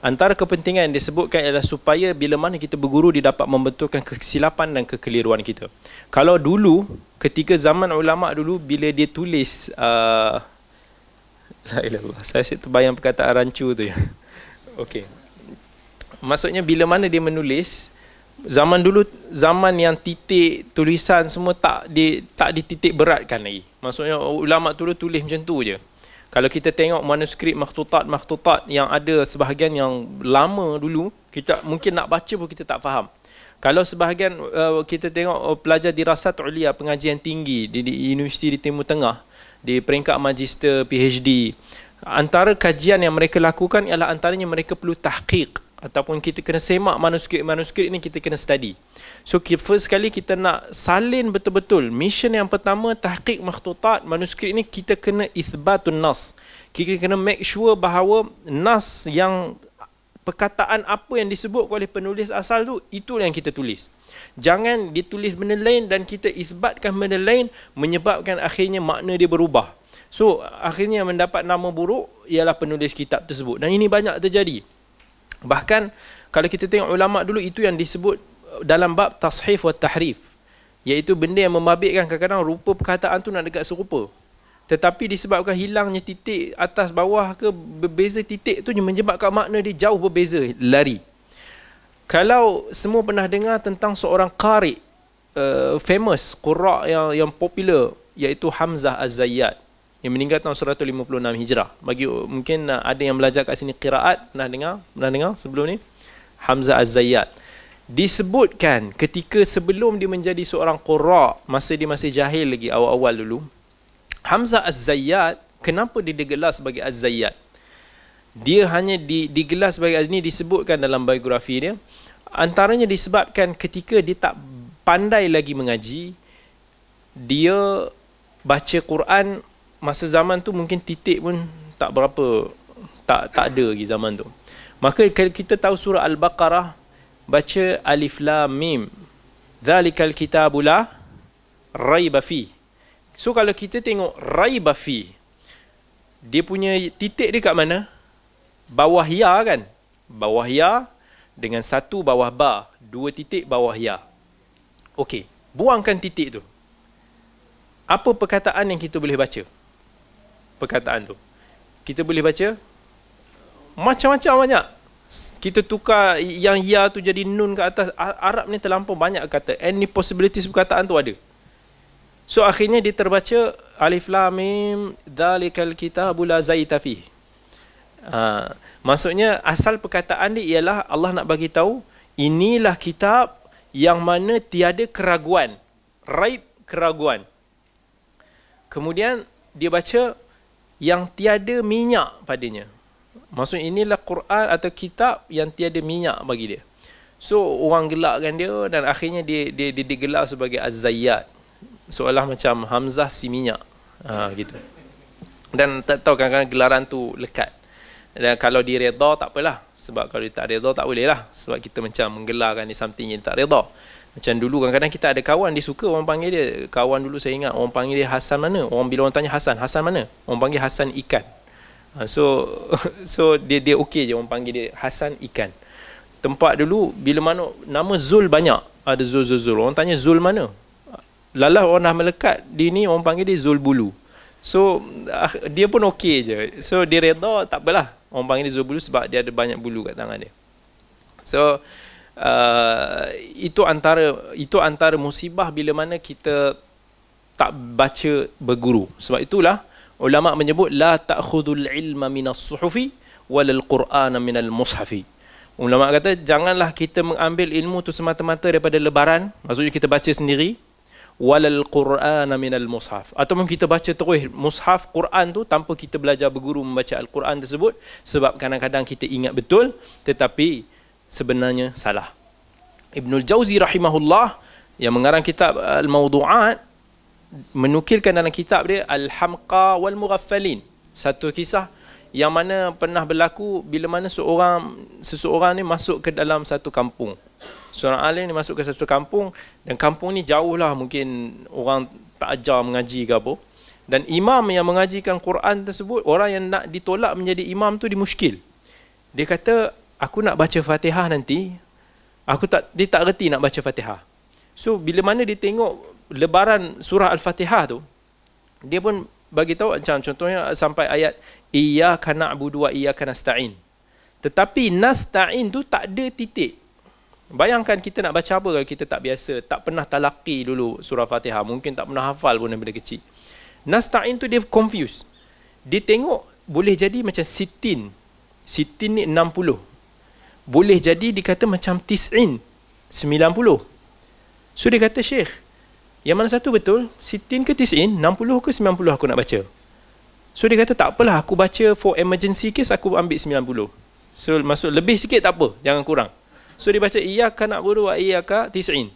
Antara kepentingan yang disebutkan ialah supaya bila mana kita berguru dia dapat membetulkan kesilapan dan kekeliruan kita. Kalau dulu ketika zaman ulama dulu bila dia tulis uh, la ilallah saya asyik terbayang perkataan rancu tu ya. Okey. Maksudnya bila mana dia menulis zaman dulu zaman yang titik tulisan semua tak di tak dititik beratkan lagi. Maksudnya ulama dulu tulis macam tu je. Kalau kita tengok manuskrip makhtutat-makhtutat yang ada sebahagian yang lama dulu, kita mungkin nak baca pun kita tak faham. Kalau sebahagian uh, kita tengok uh, pelajar dirasat ulia pengajian tinggi di, di Universiti di Timur Tengah di peringkat magister PhD, antara kajian yang mereka lakukan ialah antaranya mereka perlu tahqiq ataupun kita kena semak manuskrip-manuskrip ini kita kena study. So first sekali kita nak salin betul-betul mission yang pertama tahqiq makhtutat manuskrip ini kita kena ithbatun nas. Kita kena make sure bahawa nas yang perkataan apa yang disebut oleh penulis asal tu itu yang kita tulis. Jangan ditulis benda lain dan kita isbatkan benda lain menyebabkan akhirnya makna dia berubah. So akhirnya mendapat nama buruk ialah penulis kitab tersebut dan ini banyak terjadi. Bahkan kalau kita tengok ulama dulu itu yang disebut dalam bab tashif wa tahrif iaitu benda yang membabitkan kadang-kadang rupa perkataan tu nak dekat serupa. Tetapi disebabkan hilangnya titik atas bawah ke berbeza titik tu menyebabkan makna dia jauh berbeza lari. Kalau semua pernah dengar tentang seorang qari uh, famous qurra yang yang popular iaitu Hamzah Az-Zayyad yang meninggal tahun 156 Hijrah. Bagi mungkin uh, ada yang belajar kat sini qiraat pernah dengar? Pernah dengar sebelum ni? Hamzah Az-Zayyad. Disebutkan ketika sebelum dia menjadi seorang qurra, masa dia masih jahil lagi awal-awal dulu, Hamzah Az-Zayyad kenapa dia digelar sebagai Az-Zayyad? Dia hanya di, digelar sebagai ini disebutkan dalam biografi dia antaranya disebabkan ketika dia tak pandai lagi mengaji dia baca Quran masa zaman tu mungkin titik pun tak berapa tak tak ada lagi zaman tu. Maka kalau kita tahu surah Al-Baqarah baca alif lam mim. Dzalikal kitabu la raiba fi. So kalau kita tengok raiba fi dia punya titik dia kat mana? Bawah ya kan? Bawah ya dengan satu bawah ba, dua titik bawah ya. Okey, buangkan titik tu. Apa perkataan yang kita boleh baca? Perkataan tu. Kita boleh baca macam-macam banyak. Kita tukar yang ya tu jadi nun ke atas. Arab ni terlampau banyak kata. Any possibilities perkataan tu ada. So akhirnya dia terbaca alif lam mim dzalikal kitabul la zaita fi. Ha, maksudnya asal perkataan dia ialah Allah nak bagi tahu inilah kitab yang mana tiada keraguan. Raib keraguan. Kemudian dia baca yang tiada minyak padanya. Maksudnya inilah Quran atau kitab yang tiada minyak bagi dia. So orang gelakkan dia dan akhirnya dia dia, dia digelar sebagai Az-Zayyad. Seolah macam Hamzah si minyak. Ha, gitu. Dan tak tahu kadang-kadang gelaran tu lekat. Dan kalau dia redha tak apalah. Sebab kalau dia tak redha tak boleh lah. Sebab kita macam menggelarkan ni something yang tak redha. Macam dulu kadang-kadang kita ada kawan dia suka orang panggil dia. Kawan dulu saya ingat orang panggil dia Hasan mana? Orang bila orang tanya Hasan, Hasan mana? Orang panggil Hasan ikan. Ha, so so dia dia okey je orang panggil dia Hasan ikan. Tempat dulu bila mana nama Zul banyak. Ada Zul Zul Zul. Orang tanya Zul mana? Lalah orang dah melekat di ni orang panggil dia Zul Bulu. So ah, dia pun okey je. So dia redha tak apalah. Orang panggil dia Zul Bulu sebab dia ada banyak bulu kat tangan dia. So uh, itu antara itu antara musibah bila mana kita tak baca berguru. Sebab itulah ulama menyebut la ta'khudul ilma minas suhufi walal qur'ana minal mushafi. Ulama kata janganlah kita mengambil ilmu tu semata-mata daripada lebaran maksudnya kita baca sendiri walal qur'ana minal mushaf. Ataupun kita baca terus mushaf Quran tu tanpa kita belajar berguru membaca al-Quran tersebut sebab kadang-kadang kita ingat betul tetapi sebenarnya salah. Ibnul Jauzi rahimahullah yang mengarang kitab Al-Mawdu'at menukilkan dalam kitab dia Al-Hamqa wal Mughaffalin. Satu kisah yang mana pernah berlaku bila mana seorang seseorang ni masuk ke dalam satu kampung. Seorang alim ni masuk ke satu kampung dan kampung ni jauh lah mungkin orang tak ajar mengaji ke apa. Dan imam yang mengajikan Quran tersebut, orang yang nak ditolak menjadi imam tu dimuskil. Dia kata, aku nak baca Fatihah nanti, aku tak dia tak reti nak baca Fatihah. So bila mana dia tengok lebaran surah Al-Fatihah tu, dia pun bagi tahu macam contohnya sampai ayat iyyaka na'budu wa iyyaka nasta'in. Tetapi nasta'in tu tak ada titik. Bayangkan kita nak baca apa kalau kita tak biasa, tak pernah talaki dulu surah Fatihah, mungkin tak pernah hafal pun daripada kecil. Nasta'in tu dia confused. Dia tengok boleh jadi macam sitin. Sitin ni 60 boleh jadi dikata macam tis'in 90 so dia kata syekh yang mana satu betul sitin ke tis'in 60 ke 90 aku nak baca? So dia kata tak apalah aku baca for emergency case aku ambil 90 so masuk lebih sikit tak apa jangan kurang. So dia baca iyaka nak buru wa iyaka tis'in.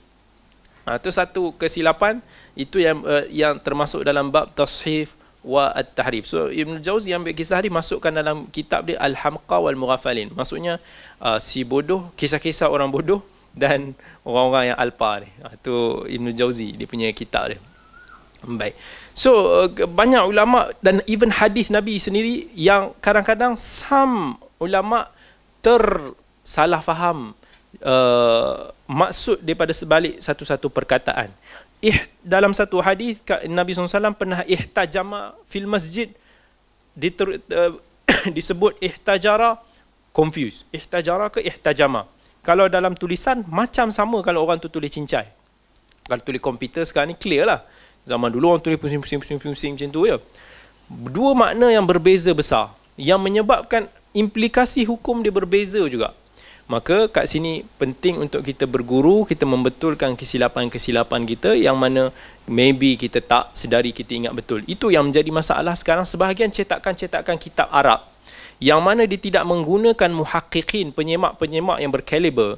Ha, itu satu kesilapan itu yang uh, yang termasuk dalam bab tashif wa at-tahrif. So Ibn Jauzi ambil kisah ni masukkan dalam kitab dia Al-Hamqa wal Mughafalin. Maksudnya uh, si bodoh, kisah-kisah orang bodoh dan orang-orang yang alpa ni. Uh, tu Ibn Jauzi dia punya kitab dia. Baik. So uh, banyak ulama dan even hadis Nabi sendiri yang kadang-kadang some ulama tersalah faham uh, maksud daripada sebalik satu-satu perkataan ih, dalam satu hadis Nabi SAW pernah ihtajama fil masjid. Diter, uh, disebut ihtajara confuse ihtajara ke ihtajama? Kalau dalam tulisan macam sama kalau orang tu tulis cincai. Kalau tulis komputer sekarang ni clear lah. Zaman dulu orang tulis pusing-pusing-pusing macam tu ya. Dua makna yang berbeza besar yang menyebabkan implikasi hukum dia berbeza juga Maka kat sini penting untuk kita berguru, kita membetulkan kesilapan-kesilapan kita yang mana maybe kita tak sedari kita ingat betul. Itu yang menjadi masalah sekarang sebahagian cetakan-cetakan kitab Arab yang mana dia tidak menggunakan muhakkikin, penyemak-penyemak yang berkaliber.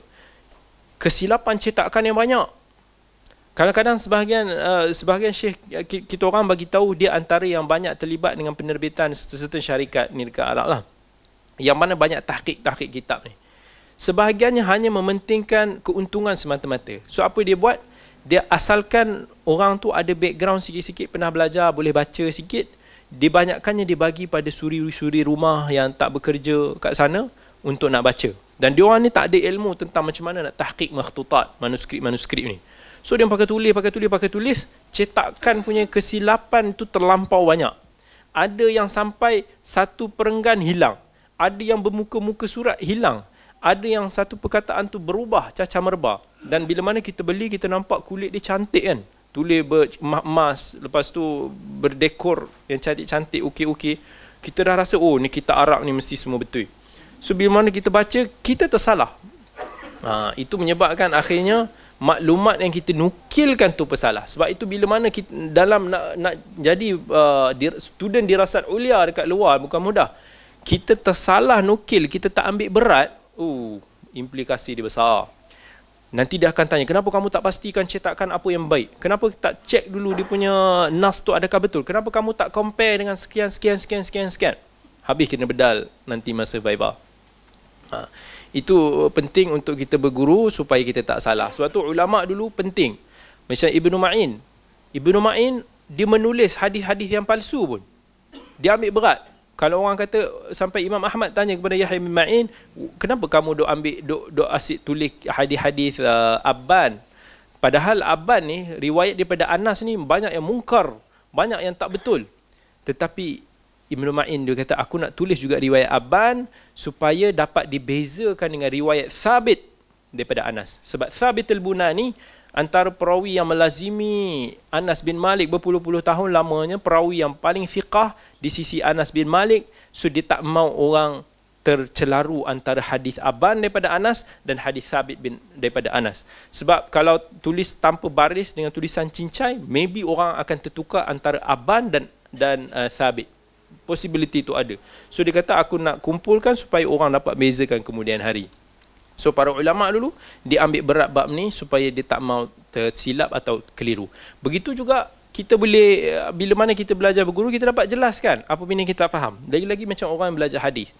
Kesilapan cetakan yang banyak. Kadang-kadang sebahagian uh, sebahagian syekh kita orang bagi tahu dia antara yang banyak terlibat dengan penerbitan serta syarikat ni dekat Arab lah. Yang mana banyak tahqiq-tahqiq kitab ni sebahagiannya hanya mementingkan keuntungan semata-mata. So apa dia buat? Dia asalkan orang tu ada background sikit-sikit pernah belajar, boleh baca sikit, dibanyakkannya dibagi pada suri-suri rumah yang tak bekerja kat sana untuk nak baca. Dan dia orang ni tak ada ilmu tentang macam mana nak tahqiq makhtutat, manuskrip-manuskrip ni. So dia pakai tulis, pakai tulis, pakai tulis, cetakan punya kesilapan tu terlampau banyak. Ada yang sampai satu perenggan hilang. Ada yang bermuka-muka surat hilang ada yang satu perkataan tu berubah caca merba. Dan bila mana kita beli kita nampak kulit dia cantik kan? Tulis emas lepas tu berdekor yang cantik-cantik okey-okey. Kita dah rasa oh ni kita Arab ni mesti semua betul. So bila mana kita baca kita tersalah. Ha, itu menyebabkan akhirnya maklumat yang kita nukilkan tu bersalah. Sebab itu bila mana kita dalam nak, nak jadi uh, student dirasat ulia dekat luar bukan mudah kita tersalah nukil kita tak ambil berat uh, implikasi dia besar. Nanti dia akan tanya, kenapa kamu tak pastikan cetakan apa yang baik? Kenapa tak cek dulu dia punya nas tu adakah betul? Kenapa kamu tak compare dengan sekian, sekian, sekian, sekian, sekian? Habis kena bedal nanti masa Viva. Ha. Itu penting untuk kita berguru supaya kita tak salah. Sebab tu ulama' dulu penting. Macam Ibn Ma'in. Ibn Ma'in, dia menulis hadis-hadis yang palsu pun. Dia ambil berat kalau orang kata sampai Imam Ahmad tanya kepada Yahya bin Ma'in kenapa kamu dok ambil dok dok asyik tulis hadis-hadis uh, Abban? Padahal Abban ni riwayat daripada Anas ni banyak yang mungkar banyak yang tak betul. Tetapi Ibnu Ma'in dia kata aku nak tulis juga riwayat Abban supaya dapat dibezakan dengan riwayat Thabit daripada Anas. Sebab Thabit al-Bunani antara perawi yang melazimi Anas bin Malik berpuluh-puluh tahun lamanya perawi yang paling fiqah di sisi Anas bin Malik so dia tak mau orang tercelaru antara hadis Aban daripada Anas dan hadis Thabit bin daripada Anas. Sebab kalau tulis tanpa baris dengan tulisan cincai maybe orang akan tertukar antara Aban dan dan uh, possibility itu ada. So dia kata aku nak kumpulkan supaya orang dapat bezakan kemudian hari So para ulama dulu dia ambil berat bab ni supaya dia tak mau tersilap atau keliru. Begitu juga kita boleh bila mana kita belajar berguru kita dapat jelaskan apa benda kita faham. Lagi-lagi macam orang yang belajar hadis.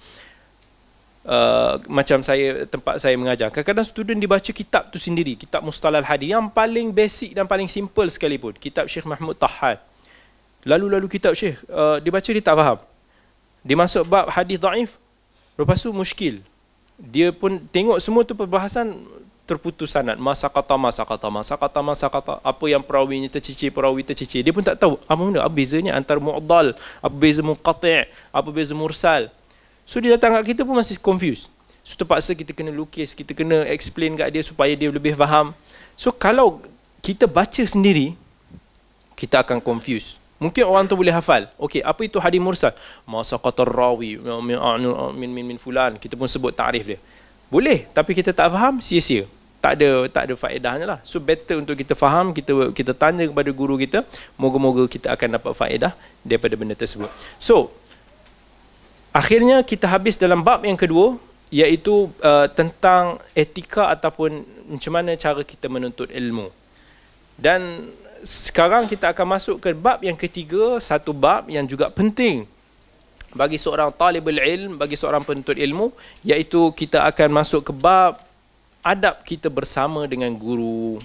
Uh, macam saya tempat saya mengajar. Kadang-kadang student dibaca kitab tu sendiri, kitab Mustalal Hadis yang paling basic dan paling simple sekalipun, kitab Syekh Mahmud Tahad. Lalu-lalu kitab Syekh uh, dibaca dia tak faham. Dia masuk bab hadis dhaif, lepas tu muskil dia pun tengok semua tu perbahasan terputus sanad. Masa kata masa kata masa kata masa kata. Apa yang perawinya tercicir perawi tercicir. Dia pun tak tahu apa benda. Apa bezanya antara mu'dal apa beza muqati' apa beza mursal. So dia datang kat kita pun masih confused. So terpaksa kita kena lukis kita kena explain kat dia supaya dia lebih faham. So kalau kita baca sendiri kita akan confused Mungkin orang tu boleh hafal. Okey, apa itu hadis mursal? Masa kata rawi min min min fulan, kita pun sebut takrif dia. Boleh, tapi kita tak faham, sia-sia. Tak ada tak ada faedahnya lah. So better untuk kita faham, kita kita tanya kepada guru kita, moga-moga kita akan dapat faedah daripada benda tersebut. So akhirnya kita habis dalam bab yang kedua iaitu uh, tentang etika ataupun macam mana cara kita menuntut ilmu. Dan sekarang kita akan masuk ke bab yang ketiga, satu bab yang juga penting bagi seorang talibul ilm, bagi seorang penuntut ilmu, iaitu kita akan masuk ke bab adab kita bersama dengan guru.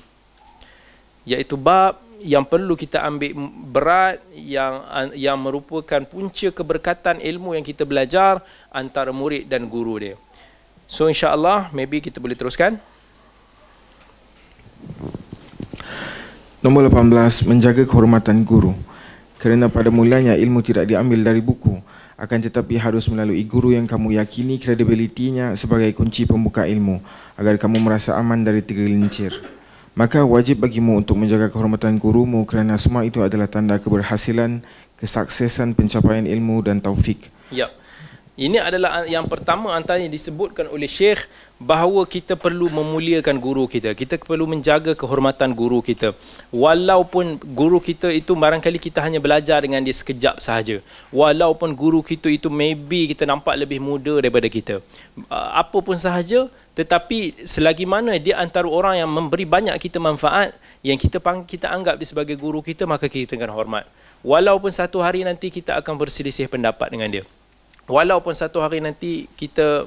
Iaitu bab yang perlu kita ambil berat yang yang merupakan punca keberkatan ilmu yang kita belajar antara murid dan guru dia. So insya-Allah maybe kita boleh teruskan. Nombor 18 menjaga kehormatan guru. Kerana pada mulanya ilmu tidak diambil dari buku, akan tetapi harus melalui guru yang kamu yakini kredibilitinya sebagai kunci pembuka ilmu agar kamu merasa aman dari tergelincir. Maka wajib bagimu untuk menjaga kehormatan gurumu kerana semua itu adalah tanda keberhasilan, kesuksesan pencapaian ilmu dan taufik. Ya. Ini adalah yang pertama antara yang disebutkan oleh Syekh bahawa kita perlu memuliakan guru kita. Kita perlu menjaga kehormatan guru kita. Walaupun guru kita itu barangkali kita hanya belajar dengan dia sekejap sahaja. Walaupun guru kita itu maybe kita nampak lebih muda daripada kita. Apa pun sahaja tetapi selagi mana dia antara orang yang memberi banyak kita manfaat yang kita kita anggap dia sebagai guru kita maka kita akan hormat. Walaupun satu hari nanti kita akan berselisih pendapat dengan dia walaupun satu hari nanti kita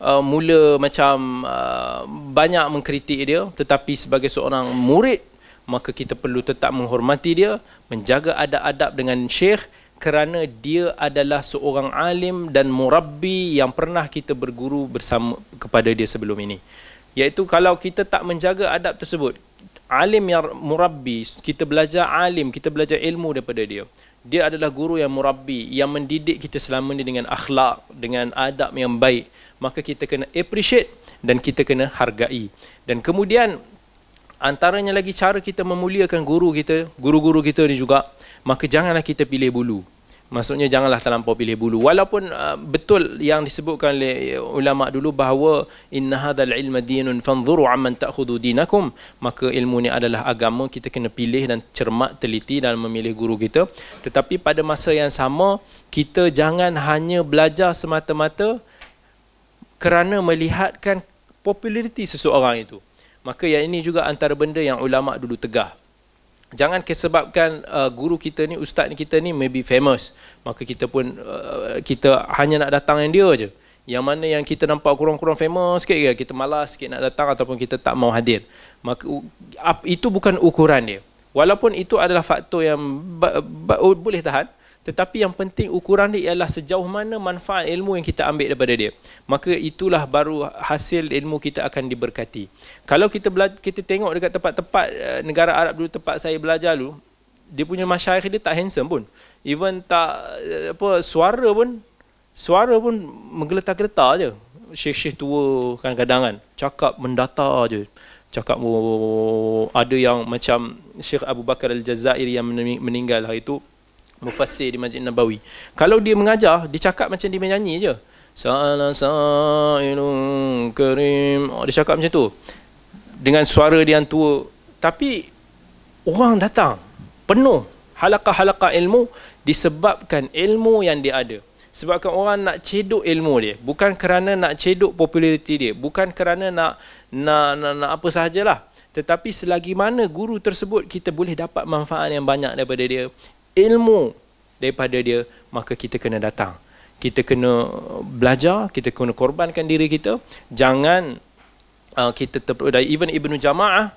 uh, mula macam uh, banyak mengkritik dia tetapi sebagai seorang murid maka kita perlu tetap menghormati dia menjaga adab-adab dengan syekh kerana dia adalah seorang alim dan murabbi yang pernah kita berguru bersama kepada dia sebelum ini. Iaitu kalau kita tak menjaga adab tersebut alim yang murabbi kita belajar alim kita belajar ilmu daripada dia dia adalah guru yang murabbi yang mendidik kita selama ini dengan akhlak dengan adab yang baik maka kita kena appreciate dan kita kena hargai dan kemudian antaranya lagi cara kita memuliakan guru kita guru-guru kita ni juga maka janganlah kita pilih bulu Maksudnya janganlah terlampau pilih bulu. Walaupun uh, betul yang disebutkan oleh ulama dulu bahawa inna hadzal ilma dinun fanzuru amman ta'khudhu dinakum, maka ilmu ni adalah agama, kita kena pilih dan cermat teliti dalam memilih guru kita. Tetapi pada masa yang sama, kita jangan hanya belajar semata-mata kerana melihatkan populariti seseorang itu. Maka yang ini juga antara benda yang ulama dulu tegah jangan kesebabkan uh, guru kita ni ustaz ni kita ni maybe famous. Maka kita pun uh, kita hanya nak datang yang dia aje yang mana yang kita nampak kurang-kurang famous sikit ke kita malas sikit nak datang ataupun kita tak mau hadir. Maka itu bukan ukuran dia. Walaupun itu adalah faktor yang boleh tahan tetapi yang penting ukuran dia ialah sejauh mana manfaat ilmu yang kita ambil daripada dia. Maka itulah baru hasil ilmu kita akan diberkati. Kalau kita bela- kita tengok dekat tempat-tempat uh, negara Arab dulu tempat saya belajar dulu, dia punya masyarakat dia tak handsome pun. Even tak uh, apa suara pun suara pun menggeletar-geletar aje. Syekh-syekh tua kadang-kadang kan cakap mendata aje. Cakap oh, ada yang macam Syekh Abu Bakar Al-Jazairi yang meninggal hari itu mufassir di Masjid Nabawi. Kalau dia mengajar, dia cakap macam dia menyanyi je. Sa'ala sa'ilun karim. Oh, dia cakap macam tu. Dengan suara dia yang tua. Tapi orang datang. Penuh. Halakah-halakah ilmu disebabkan ilmu yang dia ada. Sebabkan orang nak cedok ilmu dia. Bukan kerana nak cedok populariti dia. Bukan kerana nak nak, nak, nak apa sahajalah. Tetapi selagi mana guru tersebut kita boleh dapat manfaat yang banyak daripada dia ilmu daripada dia maka kita kena datang kita kena belajar kita kena korbankan diri kita jangan uh, kita terpedaya even ibnu jamaah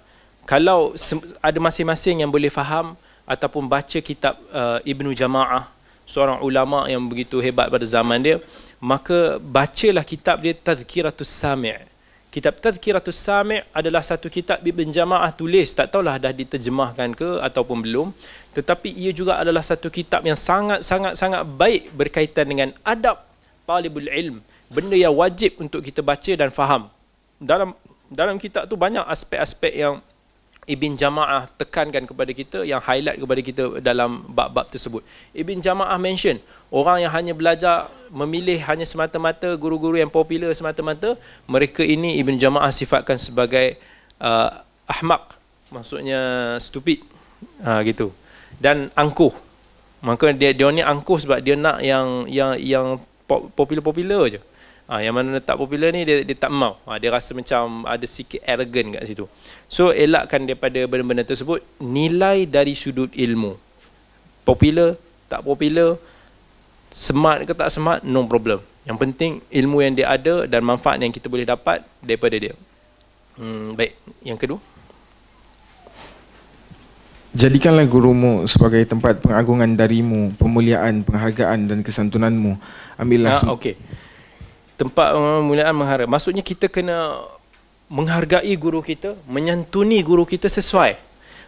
kalau ada masing-masing yang boleh faham ataupun baca kitab uh, ibnu jamaah seorang ulama yang begitu hebat pada zaman dia maka bacalah kitab dia tazkiratus sami' Kitab Tazkiratus Sami' adalah satu kitab Ibn Jamaah tulis. Tak tahulah dah diterjemahkan ke ataupun belum. Tetapi ia juga adalah satu kitab yang sangat-sangat-sangat baik berkaitan dengan adab talibul ilm. Benda yang wajib untuk kita baca dan faham. Dalam dalam kitab tu banyak aspek-aspek yang Ibn Jamaah tekankan kepada kita yang highlight kepada kita dalam bab-bab tersebut. Ibn Jamaah mention orang yang hanya belajar memilih hanya semata-mata guru-guru yang popular semata-mata mereka ini Ibn Jamaah sifatkan sebagai uh, ahmak maksudnya stupid ha, gitu dan angkuh maka dia dia ni angkuh sebab dia nak yang yang yang popular-popular aje Ha, yang mana tak popular ni dia, dia tak mau. Ha, dia rasa macam ada sikit arrogant kat situ. So elakkan daripada benda-benda tersebut nilai dari sudut ilmu. Popular, tak popular, smart ke tak smart, no problem. Yang penting ilmu yang dia ada dan manfaat yang kita boleh dapat daripada dia. Hmm, baik, yang kedua. Jadikanlah gurumu sebagai tempat pengagungan darimu, pemuliaan, penghargaan dan kesantunanmu. Ambillah ha, okey. Tempat pemuliaan menghargai. Maksudnya kita kena menghargai guru kita, menyantuni guru kita sesuai.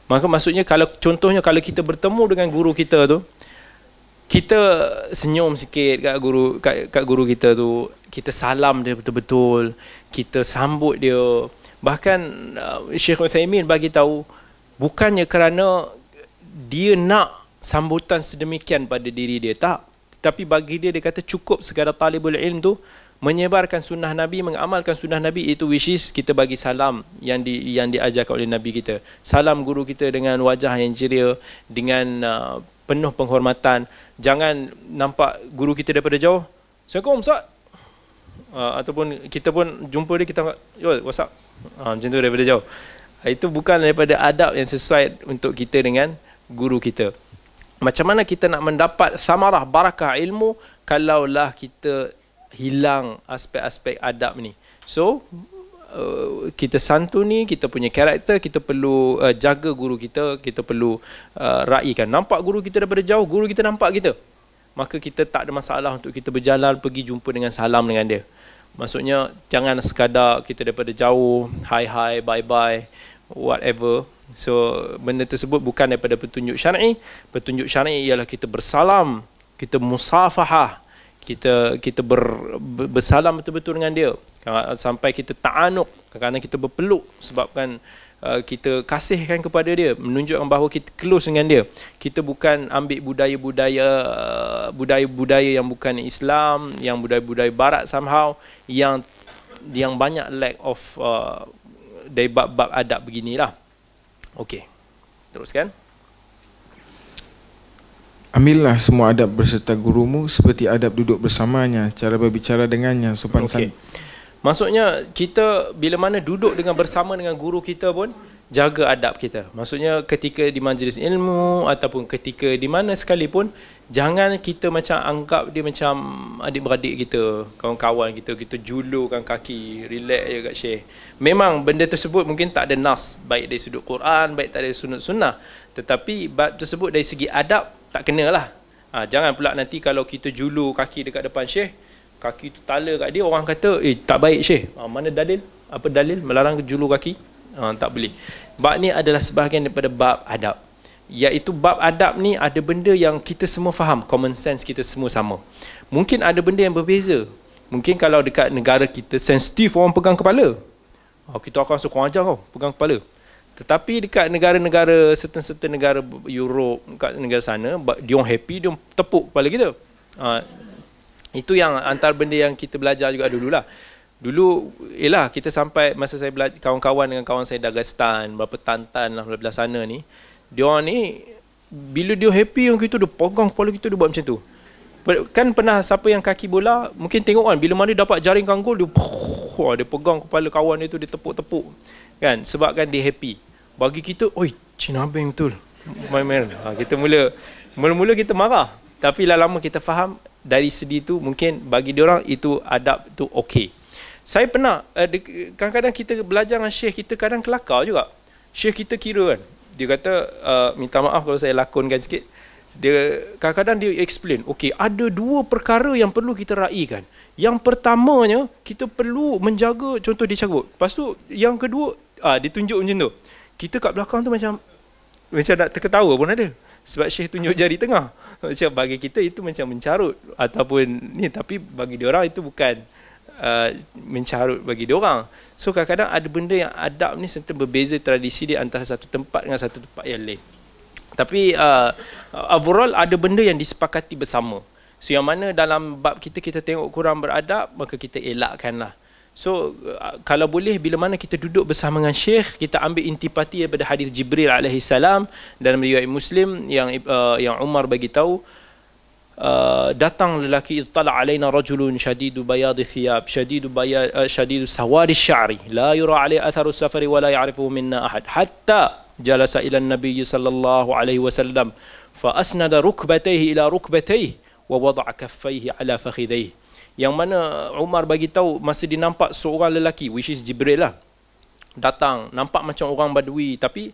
Maka maksudnya kalau contohnya kalau kita bertemu dengan guru kita tu, kita senyum sikit kat guru kat, kat guru kita tu, kita salam dia betul-betul, kita sambut dia. Bahkan uh, Syekh Uthaymin bagi tahu bukannya kerana dia nak sambutan sedemikian pada diri dia tak. Tapi bagi dia dia kata cukup sekadar talibul ilm tu menyebarkan sunnah nabi mengamalkan sunnah nabi itu which is kita bagi salam yang di yang diajarkan oleh nabi kita. Salam guru kita dengan wajah yang ceria dengan uh, penuh penghormatan. Jangan nampak guru kita daripada jauh assalamualaikum ustaz. Uh, ataupun kita pun jumpa dia kita yo what's up? Uh, macam tu daripada jauh itu bukan daripada adab yang sesuai untuk kita dengan guru kita. Macam mana kita nak mendapat samarah barakah ilmu kalaulah kita hilang aspek-aspek adab ni. So uh, kita santuni, kita punya karakter, kita perlu uh, jaga guru kita, kita perlu uh, raikan. Nampak guru kita daripada jauh, guru kita nampak kita. Maka kita tak ada masalah untuk kita berjalan pergi jumpa dengan salam dengan dia. Maksudnya jangan sekadar kita daripada jauh, hi hi, bye bye whatever. So benda tersebut bukan daripada petunjuk syar'i. Petunjuk syar'i ialah kita bersalam kita musafahah kita kita ber, bersalam betul-betul dengan dia. Sampai kita ta'anuk kerana kita berpeluk sebabkan uh, kita kasihkan kepada dia menunjukkan bahawa kita close dengan dia. Kita bukan ambil budaya-budaya uh, budaya-budaya yang bukan Islam yang budaya-budaya barat somehow yang yang banyak lack of uh, dari bab-bab adab beginilah. Okey. Teruskan. Ambillah semua adab berserta gurumu seperti adab duduk bersamanya, cara berbicara dengannya, sopan okay. Maksudnya kita bila mana duduk dengan bersama dengan guru kita pun jaga adab kita. Maksudnya ketika di majlis ilmu ataupun ketika di mana sekalipun jangan kita macam anggap dia macam adik-beradik kita, kawan-kawan kita, kita julurkan kaki, relax je kat syekh. Memang benda tersebut mungkin tak ada nas, baik dari sudut Quran, baik tak ada sunat sunnah. Tetapi bab tersebut dari segi adab, tak kena lah. Ha, jangan pula nanti kalau kita julur kaki dekat depan syekh, kaki tu tala kat dia, orang kata, eh tak baik syekh. Ha, mana dalil? Apa dalil melarang julur kaki? Ha, tak boleh. Bab ni adalah sebahagian daripada bab adab. Iaitu bab adab ni ada benda yang kita semua faham. Common sense kita semua sama. Mungkin ada benda yang berbeza. Mungkin kalau dekat negara kita sensitif orang pegang kepala. Oh, kita akan suka ajar kau pegang kepala. Tetapi dekat negara-negara certain-certain negara Europe dekat negara sana dia happy dia tepuk kepala kita. Uh, itu yang antara benda yang kita belajar juga dululah Dulu, ialah kita sampai masa saya belajar kawan-kawan dengan kawan saya Dagestan, berapa tantan lah belah sana ni dia ni bila dia happy yang kita dia pegang kepala kita dia buat macam tu. Kan pernah siapa yang kaki bola mungkin tengok kan bila mana dia dapat jaringkan gol dia oh, dia pegang kepala kawan dia tu dia tepuk-tepuk. Kan? Sebabkan dia happy. Bagi kita oi Cina Beng betul. Main-main. Ha, kita mula mula-mula kita marah. Tapi lama-lama kita faham dari segi tu mungkin bagi dia orang itu adab tu okey saya pernah eh, kadang-kadang kita belajar dengan syekh kita kadang kelakar juga. Syekh kita kira kan dia kata uh, minta maaf kalau saya lakonkan sikit. Dia kadang-kadang dia explain okey ada dua perkara yang perlu kita raikan. Yang pertamanya kita perlu menjaga contoh dia carut lepas tu yang kedua ah dia tunjuk macam tu. Kita kat belakang tu macam macam nak terketawa pun ada. Sebab Syekh tunjuk jari tengah. Macam bagi kita itu macam mencarut ataupun ni tapi bagi dia orang itu bukan uh, mencarut bagi dia orang. So kadang-kadang ada benda yang adab ni serta berbeza tradisi dia antara satu tempat dengan satu tempat yang lain. Tapi uh, overall ada benda yang disepakati bersama. So yang mana dalam bab kita kita tengok kurang beradab maka kita elakkanlah. So uh, kalau boleh bila mana kita duduk bersama dengan syekh kita ambil intipati daripada hadis Jibril alaihi salam dalam riwayat Muslim yang uh, yang Umar bagi tahu uh, datang lelaki ittala alaina rajulun shadidu bayad thiyab shadidu bayad uh, shadidu sawad syari. La yura alai atharu safari wa la ya'rifu minna ahad. Hatta jalasa ila nabi sallallahu alaihi wasallam fa asnada rukbatayhi ila rukbatayhi wa wada'a kaffayhi ala fakhidayhi. Yang mana Umar bagi tahu masa dia nampak seorang lelaki which is Jibril lah. Datang nampak macam orang badui tapi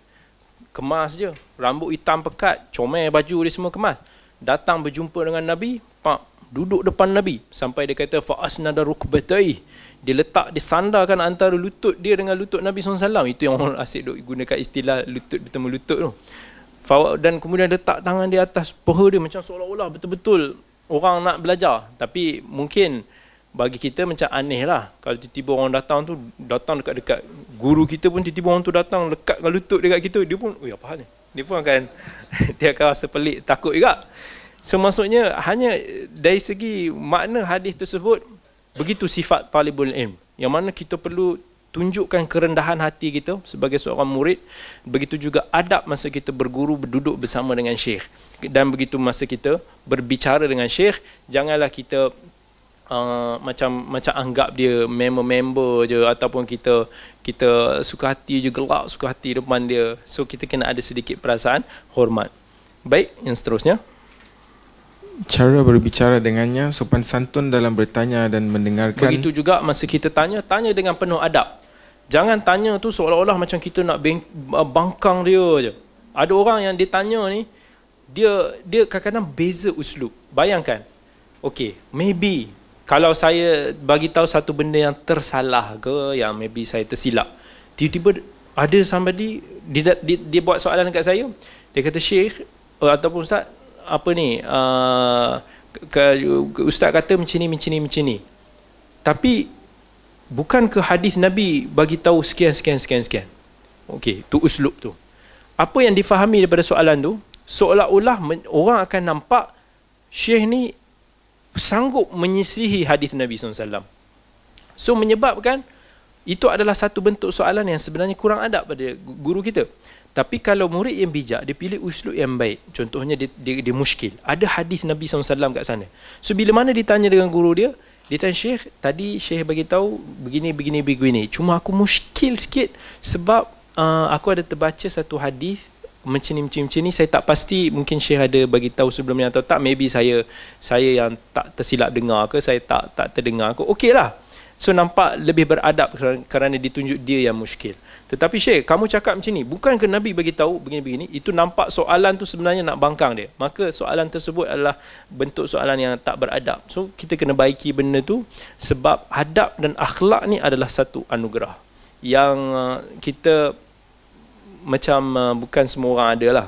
kemas je. Rambut hitam pekat comel baju dia semua kemas datang berjumpa dengan Nabi pak duduk depan Nabi. Sampai dia kata fa asnada rukbatai dia letak dia sandarkan antara lutut dia dengan lutut Nabi SAW itu yang orang asyik duk gunakan istilah lutut bertemu lutut tu. Dan kemudian letak tangan di atas peha dia macam seolah-olah betul-betul orang nak belajar. Tapi mungkin bagi kita macam aneh lah. Kalau tiba-tiba orang datang tu datang dekat-dekat guru kita pun tiba-tiba orang tu datang lekat dengan lutut dekat kita dia pun oh apa hal ni dia pun akan dia akan rasa pelik takut juga. So maksudnya hanya dari segi makna hadis tersebut begitu sifat talibul ilm. Yang mana kita perlu tunjukkan kerendahan hati kita sebagai seorang murid begitu juga adab masa kita berguru berduduk bersama dengan syekh. Dan begitu masa kita berbicara dengan syekh janganlah kita uh, macam macam anggap dia member-member je ataupun kita kita suka hati je gelak suka hati depan dia so kita kena ada sedikit perasaan hormat baik yang seterusnya cara berbicara dengannya sopan santun dalam bertanya dan mendengarkan begitu juga masa kita tanya tanya dengan penuh adab Jangan tanya tu seolah-olah macam kita nak bangkang dia je. Ada orang yang dia tanya ni, dia dia kadang-kadang beza uslub. Bayangkan. Okay, maybe kalau saya bagi tahu satu benda yang tersalah ke, yang maybe saya tersilap. Tiba-tiba ada somebody, dia, dia, dia buat soalan dekat saya. Dia kata, Syekh, uh, ataupun Ustaz, apa ni, uh, ke, Ustaz kata macam ni, macam ni, macam ni. Tapi bukan ke hadis Nabi bagi tahu sekian sekian sekian sekian. Okey, tu uslub tu. Apa yang difahami daripada soalan tu, seolah-olah orang akan nampak Syekh ni sanggup menyisihi hadis Nabi SAW. So menyebabkan itu adalah satu bentuk soalan yang sebenarnya kurang adab pada guru kita. Tapi kalau murid yang bijak, dia pilih uslub yang baik. Contohnya dia, dia, dia muskil. Ada hadis Nabi SAW kat sana. So bila mana ditanya dengan guru dia, dia tanya Syekh, tadi Syekh bagi tahu begini begini begini. Cuma aku muskil sikit sebab uh, aku ada terbaca satu hadis macam ni macam ni saya tak pasti mungkin Syekh ada bagi tahu sebelum ni atau tak maybe saya saya yang tak tersilap dengar ke saya tak tak terdengar ke okeylah so nampak lebih beradab kerana ditunjuk dia yang muskil tetapi Syekh, kamu cakap macam ni, bukan ke Nabi bagi tahu begini-begini, itu nampak soalan tu sebenarnya nak bangkang dia. Maka soalan tersebut adalah bentuk soalan yang tak beradab. So kita kena baiki benda tu sebab adab dan akhlak ni adalah satu anugerah yang uh, kita macam uh, bukan semua orang ada lah.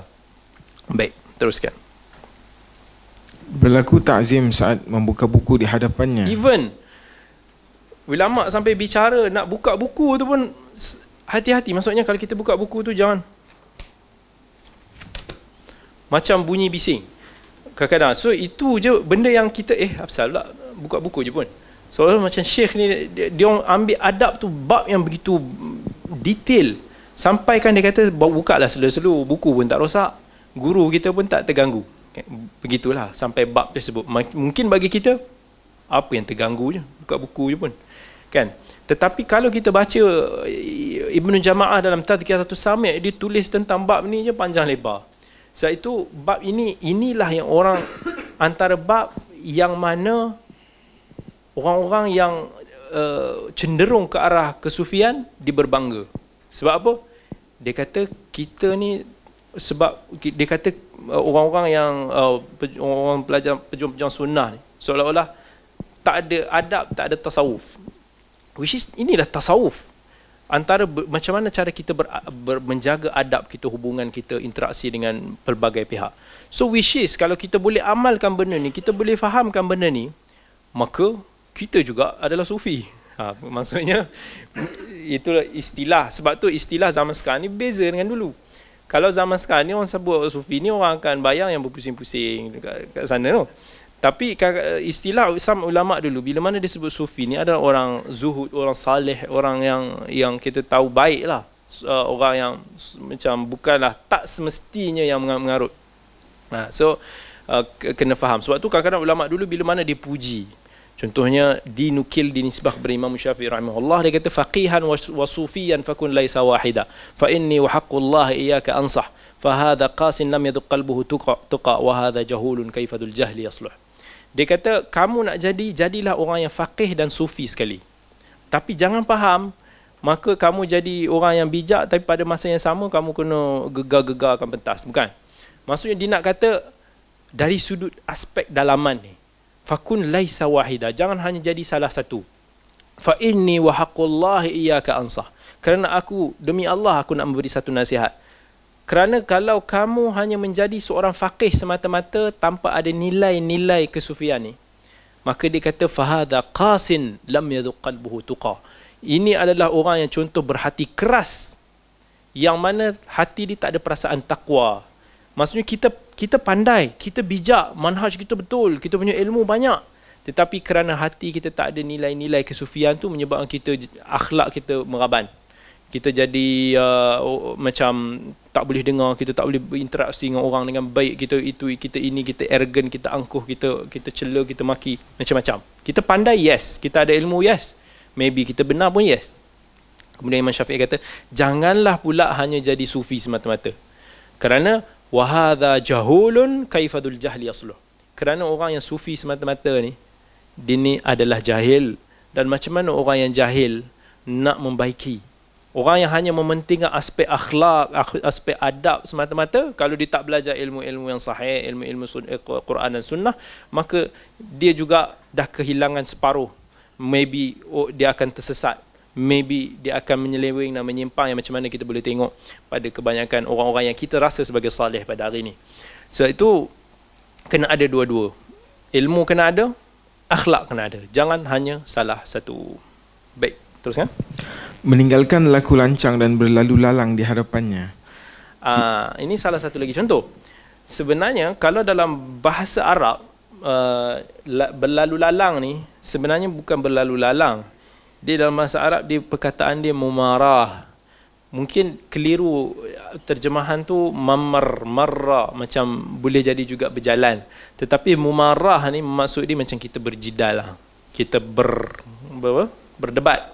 Baik, teruskan. Berlaku takzim saat membuka buku di hadapannya. Even ulama sampai bicara nak buka buku tu pun hati-hati. Maksudnya kalau kita buka buku tu jangan. Macam bunyi bising. Kadang-kadang. So itu je benda yang kita eh apa pula buka buku je pun. Soalnya macam syekh ni dia, dia ambil adab tu bab yang begitu detail sampai kan dia kata buka lah selu-selu buku pun tak rosak guru kita pun tak terganggu begitulah sampai bab tersebut mungkin bagi kita apa yang terganggu je buka buku je pun kan tetapi kalau kita baca eh, Ibnu Jamaah dalam Tadhkiratus Sami' dia tulis tentang bab ni je panjang lebar. Sebab itu bab ini inilah yang orang antara bab yang mana orang-orang yang uh, cenderung ke arah kesufian dia berbangga. Sebab apa? Dia kata kita ni sebab dia kata uh, orang-orang yang uh, orang pelajar pejuang-pejuang sunnah ni seolah-olah tak ada adab, tak ada tasawuf. Which is inilah tasawuf. Antara ber, macam mana cara kita ber, ber, menjaga adab kita hubungan kita interaksi dengan pelbagai pihak. So which is kalau kita boleh amalkan benda ni kita boleh fahamkan benda ni maka kita juga adalah sufi ha, maksudnya itulah istilah sebab tu istilah zaman sekarang ni beza dengan dulu kalau zaman sekarang ni orang sebut sufi ni orang akan bayang yang berpusing-pusing dekat, dekat sana tu tapi istilah Islam ulama dulu bila mana disebut sufi ni adalah orang zuhud, orang saleh, orang yang yang kita tahu baiklah. Uh, orang yang macam bukanlah tak semestinya yang mengarut. Nah, so uh, kena faham sebab tu kadang-kadang ulama dulu bila mana dipuji contohnya dinukil dinisbah kepada Imam Syafi'i rahimahullah dia kata faqihan wa sufiyan fakun laisa wahida. Fa inni wa haqqullah iyyaka ansah. Fa hadha qasin lam yadhuq qalbuhu tuqa tuqa wa hadha jahulun kaifadul jahli yasluh. Dia kata kamu nak jadi jadilah orang yang faqih dan sufi sekali. Tapi jangan faham maka kamu jadi orang yang bijak tapi pada masa yang sama kamu kena gegar-gegarkan pentas. Bukan. Maksudnya dia nak kata dari sudut aspek dalaman ni fakun laisa wahida. Jangan hanya jadi salah satu. Fa inni wa haqqullahi iyyaka ansah. Kerana aku demi Allah aku nak memberi satu nasihat. Kerana kalau kamu hanya menjadi seorang faqih semata-mata tanpa ada nilai-nilai kesufian ni maka dia kata fahada qasin lam yadhuq qalbuhu tuqa. Ini adalah orang yang contoh berhati keras yang mana hati dia tak ada perasaan takwa. Maksudnya kita kita pandai, kita bijak, manhaj kita betul, kita punya ilmu banyak. Tetapi kerana hati kita tak ada nilai-nilai kesufian tu menyebabkan kita akhlak kita meraban. Kita jadi uh, macam tak boleh dengar, kita tak boleh berinteraksi dengan orang dengan baik, kita itu kita ini kita arrogant, kita angkuh, kita kita cela, kita maki, macam-macam. Kita pandai yes, kita ada ilmu yes. Maybe kita benar pun yes. Kemudian Imam Syafi'i kata, janganlah pula hanya jadi sufi semata-mata. Kerana wahada jahulun kaifadul jahli asluh kerana orang yang sufi semata-mata ni dia ni adalah jahil. Dan macam mana orang yang jahil nak membaiki? Orang yang hanya mementingkan aspek akhlak aspek adab semata-mata kalau dia tak belajar ilmu-ilmu yang sahih ilmu-ilmu eh, Quran dan sunnah maka dia juga dah kehilangan separuh. Maybe oh, dia akan tersesat maybe dia akan menyeleweng dan menyimpang yang macam mana kita boleh tengok pada kebanyakan orang-orang yang kita rasa sebagai salih pada hari ini. So itu kena ada dua-dua. Ilmu kena ada, akhlak kena ada. Jangan hanya salah satu. Baik, teruskan. Meninggalkan laku lancang dan berlalu lalang di hadapannya. Uh, ini salah satu lagi contoh. Sebenarnya kalau dalam bahasa Arab uh, berlalu lalang ni sebenarnya bukan berlalu lalang dia dalam bahasa Arab dia perkataan dia mumarah. Mungkin keliru terjemahan tu mamar marra macam boleh jadi juga berjalan. Tetapi mumarah ni maksud dia macam kita berjidal lah. kita ber, ber berdebat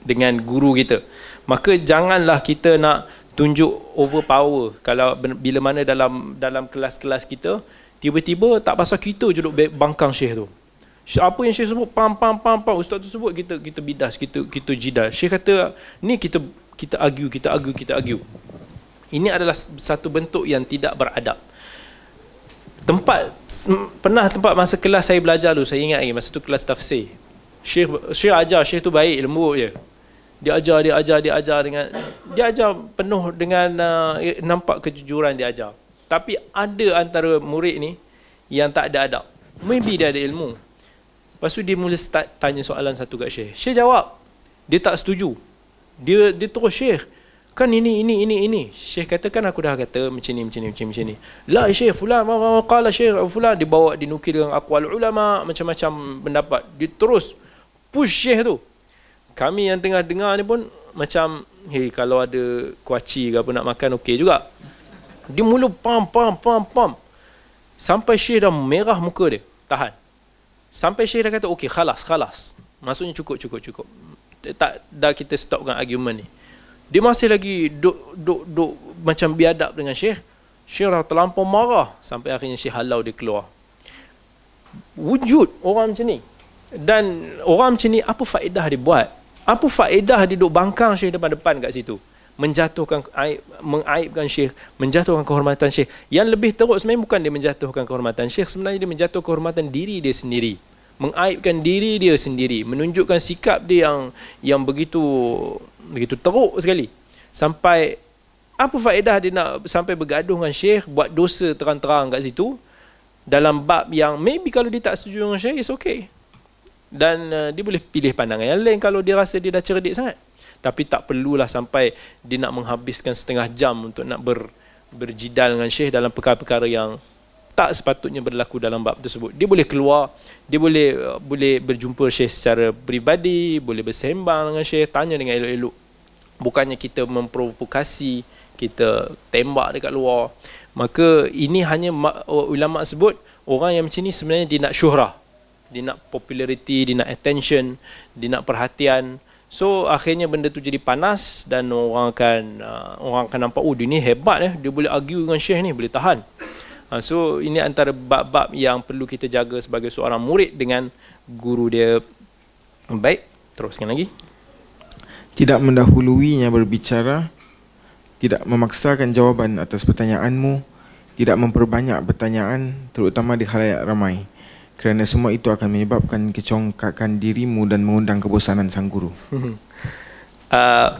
dengan guru kita. Maka janganlah kita nak tunjuk overpower. Kalau bila mana dalam dalam kelas-kelas kita tiba-tiba tak pasal kita je duduk bangkang syekh tu apa yang Syekh sebut pam pam pam pam ustaz tu sebut kita kita bidas kita kita jidal. Syekh kata ni kita kita argue kita argue kita argue. Ini adalah satu bentuk yang tidak beradab. Tempat pernah tempat masa kelas saya belajar dulu saya ingat lagi masa tu kelas tafsir. Syekh Syekh ajar Syekh tu baik lembut je. Dia ajar dia ajar dia ajar dengan dia ajar penuh dengan uh, nampak kejujuran dia ajar. Tapi ada antara murid ni yang tak ada adab. Maybe dia ada ilmu Lepas tu dia mula start tanya soalan satu kat Syekh. Syekh jawab. Dia tak setuju. Dia dia terus Syekh. Kan ini, ini, ini, ini. Syekh kata kan aku dah kata macam ni, macam ni, macam ni. Macam ni. La Syekh, fulan, qala Syekh, fulan. Dia bawa, dinukir dengan akwal ulama, macam-macam pendapat. Dia terus push Syekh tu. Kami yang tengah dengar ni pun macam, hey, kalau ada kuaci ke apa nak makan, okey juga. Dia mula pam, pam, pam, pam. Sampai Syekh dah merah muka dia. Tahan. Sampai Syekh dah kata, okey, khalas, khalas. Maksudnya cukup, cukup, cukup. Tak, dah kita stop dengan argument ni. Dia masih lagi duk, duk, duk macam biadab dengan Syekh. Syekh dah terlampau marah. Sampai akhirnya Syekh halau dia keluar. Wujud orang macam ni. Dan orang macam ni, apa faedah dia buat? Apa faedah dia duk bangkang Syekh depan-depan kat situ? Menjatuhkan aib, mengaibkan syekh, menjatuhkan kehormatan syekh. Yang lebih teruk sebenarnya bukan dia menjatuhkan kehormatan syekh, sebenarnya dia menjatuhkan kehormatan diri dia sendiri. Mengaibkan diri dia sendiri, menunjukkan sikap dia yang yang begitu begitu teruk sekali. Sampai apa faedah dia nak sampai bergaduh dengan syekh, buat dosa terang-terang kat situ dalam bab yang maybe kalau dia tak setuju dengan syekh, it's okay. Dan uh, dia boleh pilih pandangan yang lain kalau dia rasa dia dah cerdik sangat tapi tak perlulah sampai dia nak menghabiskan setengah jam untuk nak ber, berjidal dengan syekh dalam perkara-perkara yang tak sepatutnya berlaku dalam bab tersebut. Dia boleh keluar, dia boleh uh, boleh berjumpa syekh secara peribadi, boleh bersembang dengan syekh, tanya dengan elok-elok. Bukannya kita memprovokasi, kita tembak dekat luar maka ini hanya ulama sebut orang yang macam ni sebenarnya dia nak syuhrah dia nak populariti dia nak attention dia nak perhatian so akhirnya benda tu jadi panas dan orang akan uh, orang akan nampak oh dia ni hebat eh. Dia boleh argue dengan syekh ni boleh tahan. Uh, so ini antara bab-bab yang perlu kita jaga sebagai seorang murid dengan guru dia. Baik teruskan lagi. Tidak mendahuluinya berbicara tidak memaksakan jawapan atas pertanyaanmu tidak memperbanyak pertanyaan terutama di khalayak ramai kerana semua itu akan menyebabkan kecongkakan dirimu dan mengundang kebosanan sang guru uh,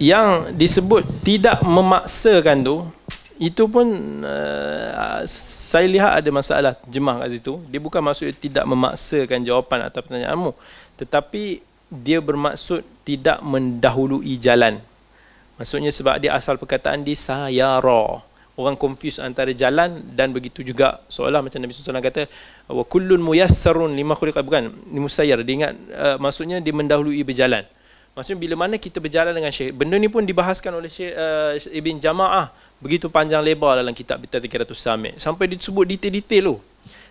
yang disebut tidak memaksakan tu itu pun uh, saya lihat ada masalah jemaah kat situ dia bukan maksud tidak memaksakan jawapan atas pertanyaanmu tetapi dia bermaksud tidak mendahului jalan. Maksudnya sebab dia asal perkataan di sayara. Orang confuse antara jalan dan begitu juga seolah macam Nabi SAW kata wa kullun muyassarun lima khuliqa bukan ni musayyar dia ingat uh, maksudnya dia mendahului berjalan. Maksudnya bila mana kita berjalan dengan syekh benda ni pun dibahaskan oleh syekh uh, Ibn Jamaah begitu panjang lebar dalam kitab Bitar 300 Samit sampai disebut detail-detail tu.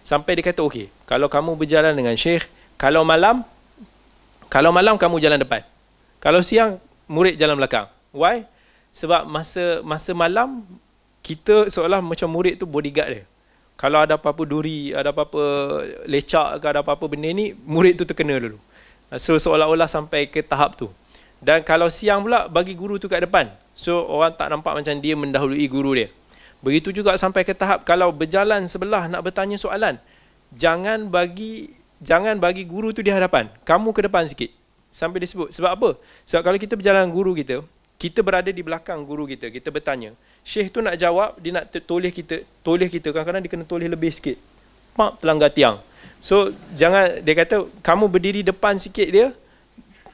Sampai dia kata okey kalau kamu berjalan dengan syekh kalau malam kalau malam kamu jalan depan. Kalau siang murid jalan belakang. Why? Sebab masa masa malam kita seolah macam murid tu bodyguard dia. Kalau ada apa-apa duri, ada apa-apa lecak ke ada apa-apa benda ni, murid tu terkena dulu. So seolah-olah sampai ke tahap tu. Dan kalau siang pula bagi guru tu kat depan. So orang tak nampak macam dia mendahului guru dia. Begitu juga sampai ke tahap kalau berjalan sebelah nak bertanya soalan, jangan bagi jangan bagi guru tu di hadapan. Kamu ke depan sikit. Sampai disebut. Sebab apa? Sebab kalau kita berjalan guru kita, kita berada di belakang guru kita, kita bertanya. Syekh tu nak jawab, dia nak toleh kita, toleh kita. Kadang-kadang dia kena toleh lebih sikit. Pak, terlanggar tiang. So, jangan, dia kata, kamu berdiri depan sikit dia,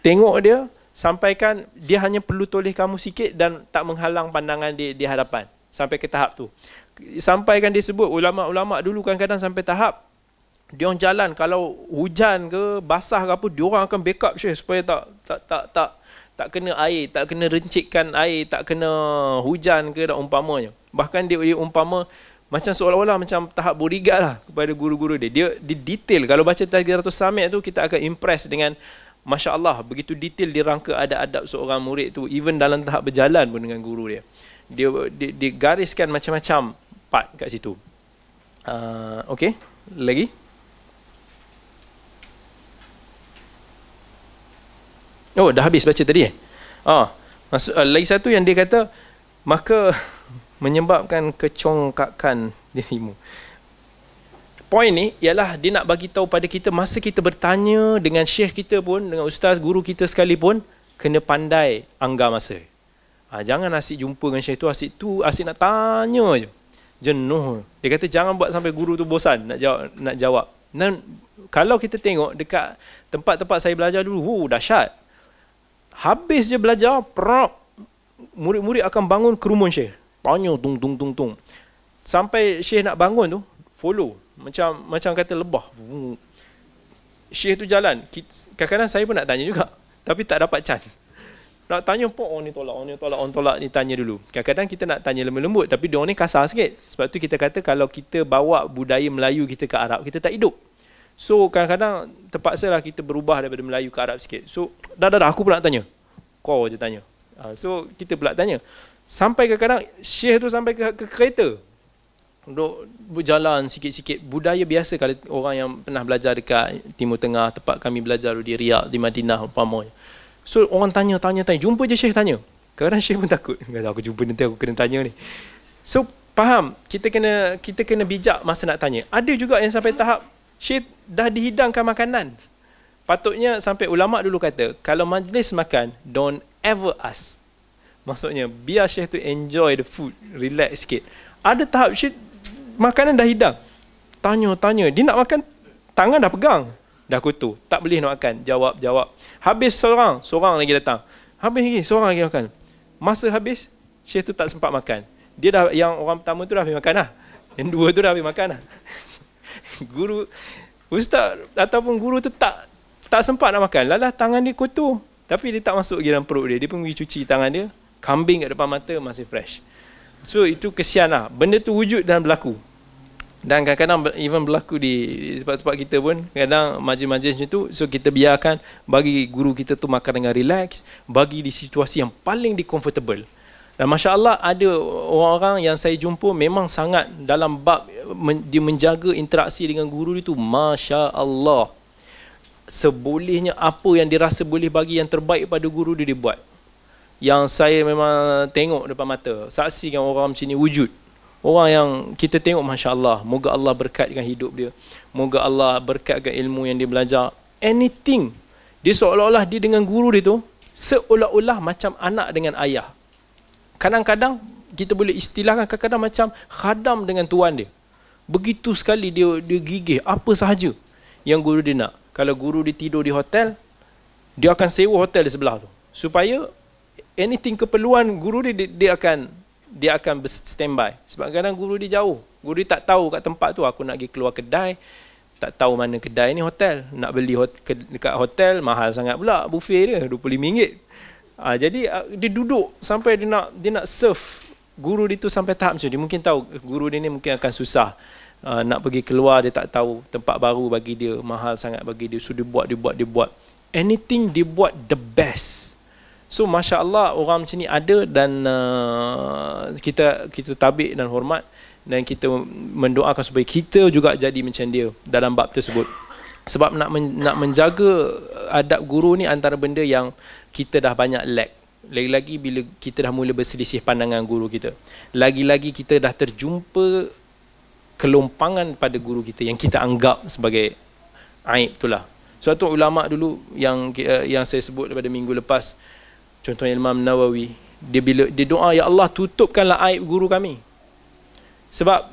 tengok dia, sampaikan dia hanya perlu toleh kamu sikit dan tak menghalang pandangan dia di hadapan. Sampai ke tahap tu. Sampaikan dia sebut, ulama-ulama dulu kadang-kadang sampai tahap, dia orang jalan kalau hujan ke basah ke apa dia orang akan backup syekh supaya tak tak tak tak tak kena air tak kena rencikkan air tak kena hujan ke dan umpamanya. Bahkan dia, dia umpama macam seolah-olah macam tahap bodyguard lah kepada guru-guru dia. Dia di detail. Kalau baca 300 samit tu kita akan impress dengan Masya Allah, begitu detail dirangka ada adab seorang murid tu even dalam tahap berjalan pun dengan guru dia. Dia, dia, dia gariskan macam-macam part kat situ. Uh, okay, lagi Oh, dah habis baca tadi eh? Ah, maksud, uh, lagi satu yang dia kata, maka menyebabkan kecongkakan dirimu. Poin ni ialah dia nak bagi tahu pada kita masa kita bertanya dengan syekh kita pun, dengan ustaz, guru kita sekalipun, kena pandai anggar masa. Ha, jangan asyik jumpa dengan syekh tu, asyik tu, asyik nak tanya je. Jenuh. Dia kata jangan buat sampai guru tu bosan nak jawab. Nak jawab. Dan kalau kita tengok dekat tempat-tempat saya belajar dulu, oh, dahsyat. Habis je belajar, prap, murid-murid akan bangun kerumun syekh. Tanya tung tung tung tung. Sampai syekh nak bangun tu, follow. Macam macam kata lebah. Syekh tu jalan. Kadang-kadang saya pun nak tanya juga. Tapi tak dapat chance. Nak tanya pun orang ni tolak, orang ni tolak, orang tolak ni tanya dulu. Kadang-kadang kita nak tanya lembut-lembut. Tapi dia ni kasar sikit. Sebab tu kita kata kalau kita bawa budaya Melayu kita ke Arab, kita tak hidup. So kadang-kadang terpaksa lah kita berubah daripada Melayu ke Arab sikit. So dah dah dah aku pula nak tanya. Kau je tanya. Uh, so kita pula tanya. Sampai kadang-kadang syekh tu sampai ke, ke kereta. Duk berjalan sikit-sikit. Budaya biasa kalau orang yang pernah belajar dekat Timur Tengah, tempat kami belajar di Riyadh, di Madinah umpamanya. So orang tanya, tanya, tanya. Jumpa je syekh tanya. Kadang-kadang syekh pun takut. Kata aku jumpa nanti aku kena tanya ni. So faham, kita kena kita kena bijak masa nak tanya. Ada juga yang sampai tahap Syekh dah dihidangkan makanan. Patutnya sampai ulama dulu kata, kalau majlis makan, don't ever ask. Maksudnya, biar Syekh tu enjoy the food, relax sikit. Ada tahap Syekh, makanan dah hidang. Tanya, tanya. Dia nak makan, tangan dah pegang. Dah kutu. Tak boleh nak makan. Jawab, jawab. Habis seorang, seorang lagi datang. Habis lagi, seorang lagi makan. Masa habis, Syekh tu tak sempat makan. Dia dah, yang orang pertama tu dah habis makan lah. Yang dua tu dah habis makan lah. guru ustaz ataupun guru tu tak tak sempat nak makan. Lalah tangan dia kotor. Tapi dia tak masuk lagi dalam perut dia. Dia pun pergi cuci tangan dia. Kambing kat depan mata masih fresh. So itu kesian lah. Benda tu wujud dan berlaku. Dan kadang-kadang even berlaku di tempat-tempat kita pun kadang majlis-majlis macam tu. So kita biarkan bagi guru kita tu makan dengan relax bagi di situasi yang paling di comfortable dan Masya Allah ada orang-orang yang saya jumpa memang sangat dalam bab dia menjaga interaksi dengan guru itu Masya Allah sebolehnya apa yang dirasa boleh bagi yang terbaik pada guru dia dibuat yang saya memang tengok depan mata saksikan orang macam ni wujud. Orang yang kita tengok Masya Allah Moga Allah berkatkan hidup dia. Moga Allah berkatkan ilmu yang dia belajar. Anything. Dia seolah-olah dia dengan guru dia tu Seolah-olah macam anak dengan ayah. Kadang-kadang kita boleh istilahkan kadang-kadang macam khadam dengan tuan dia. Begitu sekali dia dia gigih apa sahaja yang guru dia nak Kalau guru dia tidur di hotel Dia akan sewa hotel di sebelah tu. Supaya anything keperluan guru dia, dia, dia akan dia akan standby. Sebab kadang guru dia jauh. Guru dia tak tahu kat tempat tu aku nak pergi keluar kedai tak tahu mana kedai ni hotel. Nak beli hot, ke, dekat hotel mahal sangat pula buffet dia RM25. Ha, jadi ah, dia duduk sampai dia nak dia nak serve guru dia tu sampai tahap macam dia mungkin tahu guru dia ni mungkin akan susah uh, nak pergi keluar dia tak tahu tempat baru bagi dia mahal sangat bagi dia so dia buat dia buat dia buat anything dia buat the best So masya Allah orang macam ni ada dan uh, kita kita tabik dan hormat dan kita mendoakan supaya kita juga jadi macam dia dalam bab tersebut. Sebab nak men, nak menjaga adab guru ni antara benda yang kita dah banyak lack. Lagi-lagi bila kita dah mula berselisih pandangan guru kita. Lagi-lagi kita dah terjumpa kelompangan pada guru kita yang kita anggap sebagai aib itulah. Suatu ulama dulu yang uh, yang saya sebut daripada minggu lepas Contohnya Imam Nawawi, dia bila dia doa ya Allah tutupkanlah aib guru kami. Sebab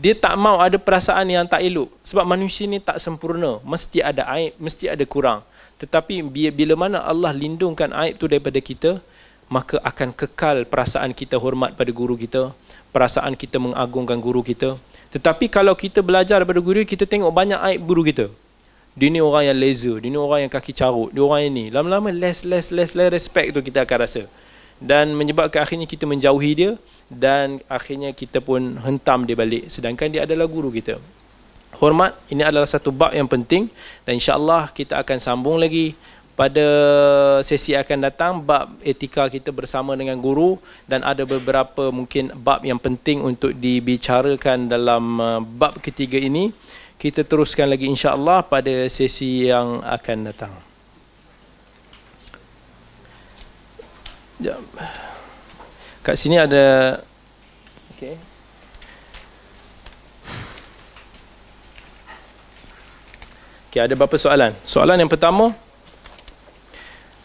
dia tak mau ada perasaan yang tak elok. Sebab manusia ni tak sempurna, mesti ada aib, mesti ada kurang. Tetapi bila mana Allah lindungkan aib tu daripada kita, maka akan kekal perasaan kita hormat pada guru kita, perasaan kita mengagungkan guru kita. Tetapi kalau kita belajar daripada guru, kita tengok banyak aib guru kita dia ni orang yang laser, dia ni orang yang kaki carut, dia orang yang ni. Lama-lama less, less, less, less respect tu kita akan rasa. Dan menyebabkan akhirnya kita menjauhi dia dan akhirnya kita pun hentam dia balik. Sedangkan dia adalah guru kita. Hormat, ini adalah satu bab yang penting dan insyaAllah kita akan sambung lagi pada sesi akan datang bab etika kita bersama dengan guru dan ada beberapa mungkin bab yang penting untuk dibicarakan dalam uh, bab ketiga ini kita teruskan lagi insya-Allah pada sesi yang akan datang. Jom. Kat sini ada okey. Okey, ada beberapa soalan. Soalan yang pertama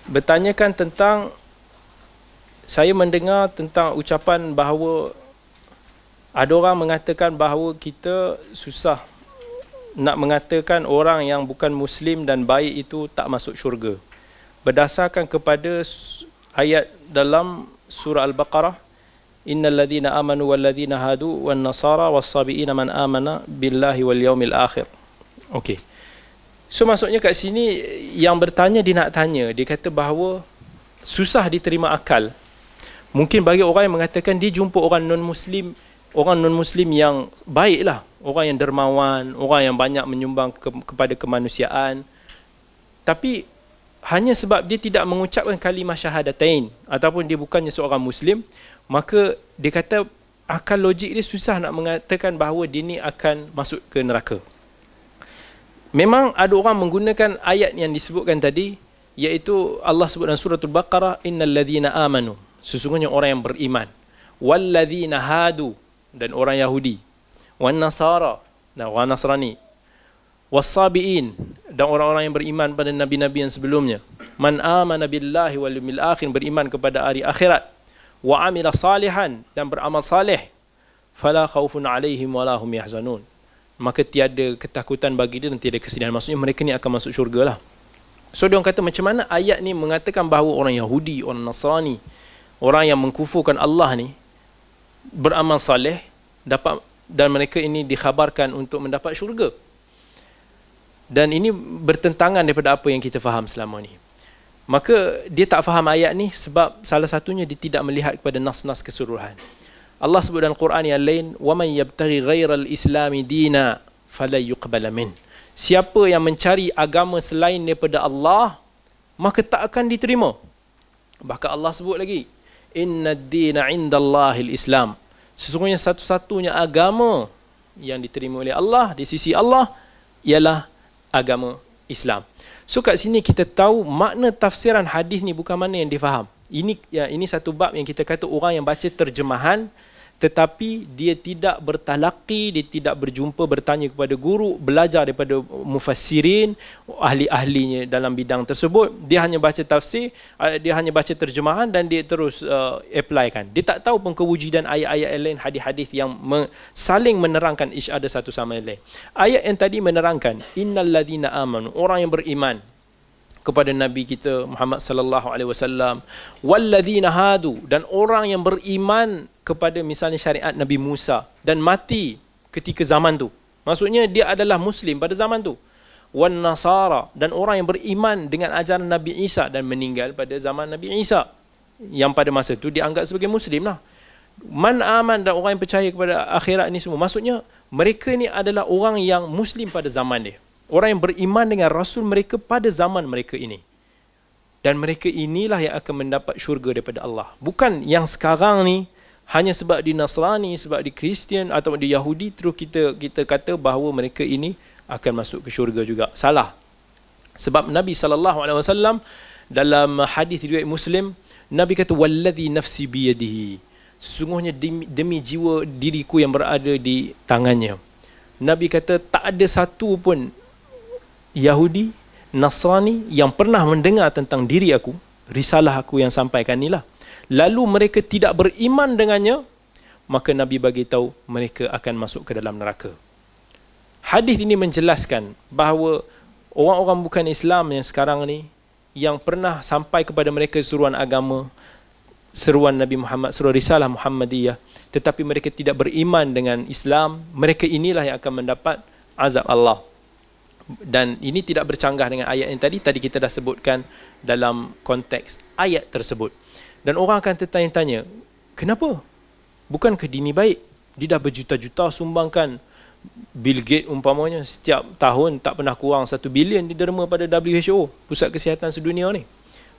bertanyakan tentang saya mendengar tentang ucapan bahawa ada orang mengatakan bahawa kita susah nak mengatakan orang yang bukan muslim dan baik itu tak masuk syurga. Berdasarkan kepada ayat dalam surah al-baqarah innal ladina amanu wal ladina hadu wan nasara was sabiina man amana billahi wal yaumil akhir. Okey so maksudnya kat sini yang bertanya dia nak tanya dia kata bahawa susah diterima akal mungkin bagi orang yang mengatakan dia jumpa orang non muslim orang non muslim yang baiklah orang yang dermawan, orang yang banyak menyumbang ke, kepada kemanusiaan. Tapi hanya sebab dia tidak mengucapkan kalimah syahadatain ataupun dia bukannya seorang muslim, maka dia kata akal logik dia susah nak mengatakan bahawa dia ni akan masuk ke neraka. Memang ada orang menggunakan ayat yang disebutkan tadi iaitu Allah sebut dalam surah Al-Baqarah innal ladzina amanu. Sesungguhnya orang yang beriman. Wal ladzina hadu dan orang Yahudi. Wan nasara dan orang nasrani. Wasabiin dan orang-orang yang beriman pada nabi-nabi yang sebelumnya. Man amana billahi wal yawmil akhir beriman kepada hari akhirat. Wa amila salihan dan beramal saleh. Fala khaufun alaihim wala hum yahzanun maka tiada ketakutan bagi dia dan tiada kesedihan maksudnya mereka ni akan masuk syurga lah so dia orang kata macam mana ayat ni mengatakan bahawa orang Yahudi orang Nasrani orang yang mengkufurkan Allah ni beramal saleh dapat dan mereka ini dikhabarkan untuk mendapat syurga. Dan ini bertentangan daripada apa yang kita faham selama ini. Maka dia tak faham ayat ni sebab salah satunya dia tidak melihat kepada nas-nas keseluruhan. Allah sebut dalam Quran yang lain, "Wa man yabtaghi ghairal islami dina fala yuqbala min." Siapa yang mencari agama selain daripada Allah, maka tak akan diterima. Bahkan Allah sebut lagi, "Inna ad-dina 'indallahil Islam." Sesungguhnya satu-satunya agama yang diterima oleh Allah di sisi Allah ialah agama Islam. So kat sini kita tahu makna tafsiran hadis ni bukan mana yang difaham. Ini ya, ini satu bab yang kita kata orang yang baca terjemahan tetapi dia tidak bertalaki, dia tidak berjumpa bertanya kepada guru, belajar daripada mufassirin, ahli-ahlinya dalam bidang tersebut, dia hanya baca tafsir, uh, dia hanya baca terjemahan dan dia terus uh, applykan. Dia tak tahu pun kewujudan ayat-ayat lain, hadis-hadis yang me- saling menerangkan ish ada satu sama lain. Ayat yang tadi menerangkan innalladzina amanu, orang yang beriman kepada nabi kita Muhammad sallallahu alaihi wasallam walladzina hadu dan orang yang beriman kepada misalnya syariat Nabi Musa dan mati ketika zaman tu. Maksudnya dia adalah muslim pada zaman tu. Wan nasara dan orang yang beriman dengan ajaran Nabi Isa dan meninggal pada zaman Nabi Isa yang pada masa tu dianggap sebagai muslim lah. Man aman dan orang yang percaya kepada akhirat ni semua. Maksudnya mereka ni adalah orang yang muslim pada zaman dia. Orang yang beriman dengan rasul mereka pada zaman mereka ini. Dan mereka inilah yang akan mendapat syurga daripada Allah. Bukan yang sekarang ni hanya sebab di Nasrani, sebab di Kristian atau di Yahudi terus kita kita kata bahawa mereka ini akan masuk ke syurga juga. Salah. Sebab Nabi sallallahu alaihi wasallam dalam hadis riwayat Muslim, Nabi kata wallazi nafsi biyadihi. Sesungguhnya demi, demi jiwa diriku yang berada di tangannya. Nabi kata tak ada satu pun Yahudi, Nasrani yang pernah mendengar tentang diri aku, risalah aku yang sampaikan inilah. Lalu mereka tidak beriman dengannya maka nabi bagi tahu mereka akan masuk ke dalam neraka. Hadis ini menjelaskan bahawa orang-orang bukan Islam yang sekarang ni yang pernah sampai kepada mereka seruan agama seruan Nabi Muhammad seruan risalah Muhammadiyah tetapi mereka tidak beriman dengan Islam mereka inilah yang akan mendapat azab Allah dan ini tidak bercanggah dengan ayat yang tadi tadi kita dah sebutkan dalam konteks ayat tersebut dan orang akan tertanya-tanya, kenapa? Bukan ke dini baik? Dia dah berjuta-juta sumbangkan Bill Gates umpamanya setiap tahun tak pernah kurang satu bilion diderma pada WHO, Pusat Kesihatan Sedunia ni.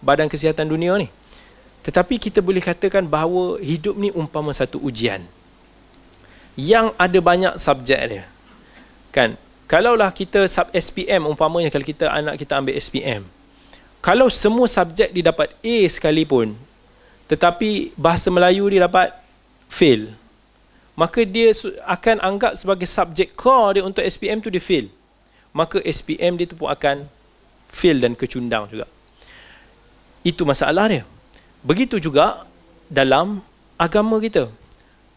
Badan Kesihatan Dunia ni. Tetapi kita boleh katakan bahawa hidup ni umpama satu ujian. Yang ada banyak subjek dia. Kan? Kalaulah kita sub SPM umpamanya kalau kita anak kita ambil SPM. Kalau semua subjek didapat A sekalipun, tetapi bahasa Melayu dia dapat fail maka dia akan anggap sebagai subjek core dia untuk SPM tu dia fail. Maka SPM dia tu pun akan fail dan kecundang juga. Itu masalah dia. Begitu juga dalam agama kita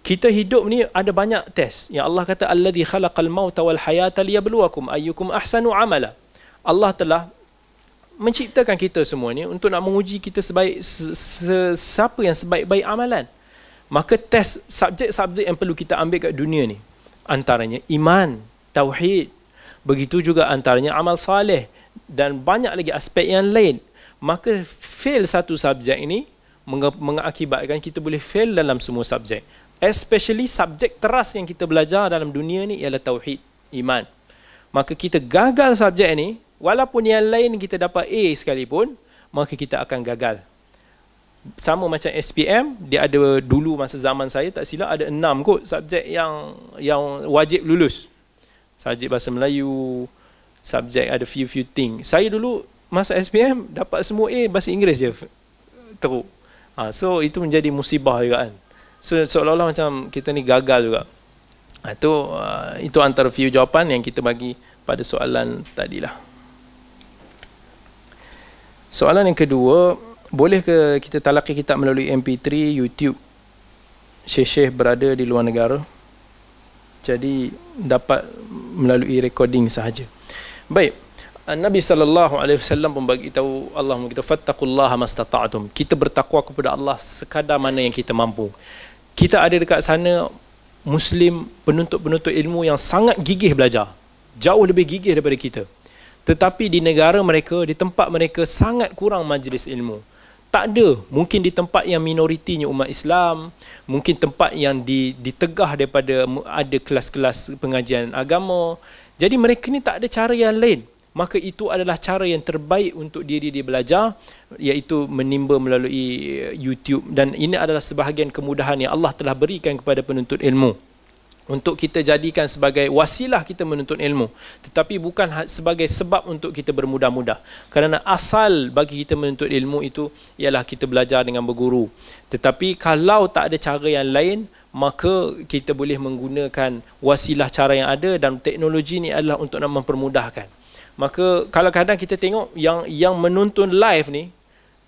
kita hidup ni ada banyak test yang Allah kata alladhi khalaqal mauta wal hayata liyabluwakum ayyukum ahsanu amala Allah telah menciptakan kita semua ni untuk nak menguji kita sebaik siapa yang sebaik-baik amalan. Maka test subjek-subjek yang perlu kita ambil kat dunia ni antaranya iman, tauhid, begitu juga antaranya amal saleh dan banyak lagi aspek yang lain. Maka fail satu subjek ini mengakibatkan kita boleh fail dalam semua subjek. Especially subjek teras yang kita belajar dalam dunia ni ialah tauhid, iman. Maka kita gagal subjek ini walaupun yang lain kita dapat A sekalipun maka kita akan gagal. Sama macam SPM dia ada dulu masa zaman saya tak silap ada enam kot subjek yang yang wajib lulus. Subjek bahasa Melayu subjek ada few few thing. Saya dulu masa SPM dapat semua A bahasa Inggeris je teruk. Ha, so itu menjadi musibah juga kan so seolah-olah macam kita ni gagal juga ha, itu uh, itu antara few jawapan yang kita bagi pada soalan tadilah Soalan yang kedua, boleh ke kita talaki kitab melalui MP3, YouTube? Syekh-syekh berada di luar negara. Jadi dapat melalui recording sahaja. Baik. Nabi sallallahu alaihi wasallam pun bagi tahu Allah kita fattaqullaha mastata'tum. Kita bertakwa kepada Allah sekadar mana yang kita mampu. Kita ada dekat sana muslim penuntut-penuntut ilmu yang sangat gigih belajar. Jauh lebih gigih daripada kita. Tetapi di negara mereka, di tempat mereka sangat kurang majlis ilmu. Tak ada. Mungkin di tempat yang minoritinya umat Islam, mungkin tempat yang ditegah daripada ada kelas-kelas pengajian agama. Jadi mereka ni tak ada cara yang lain. Maka itu adalah cara yang terbaik untuk diri dia belajar iaitu menimba melalui YouTube. Dan ini adalah sebahagian kemudahan yang Allah telah berikan kepada penuntut ilmu. Untuk kita jadikan sebagai wasilah kita menuntut ilmu. Tetapi bukan ha- sebagai sebab untuk kita bermudah-mudah. Kerana asal bagi kita menuntut ilmu itu ialah kita belajar dengan berguru. Tetapi kalau tak ada cara yang lain maka kita boleh menggunakan wasilah cara yang ada dan teknologi ini adalah untuk nak mempermudahkan maka kalau kadang kita tengok yang yang menonton live ni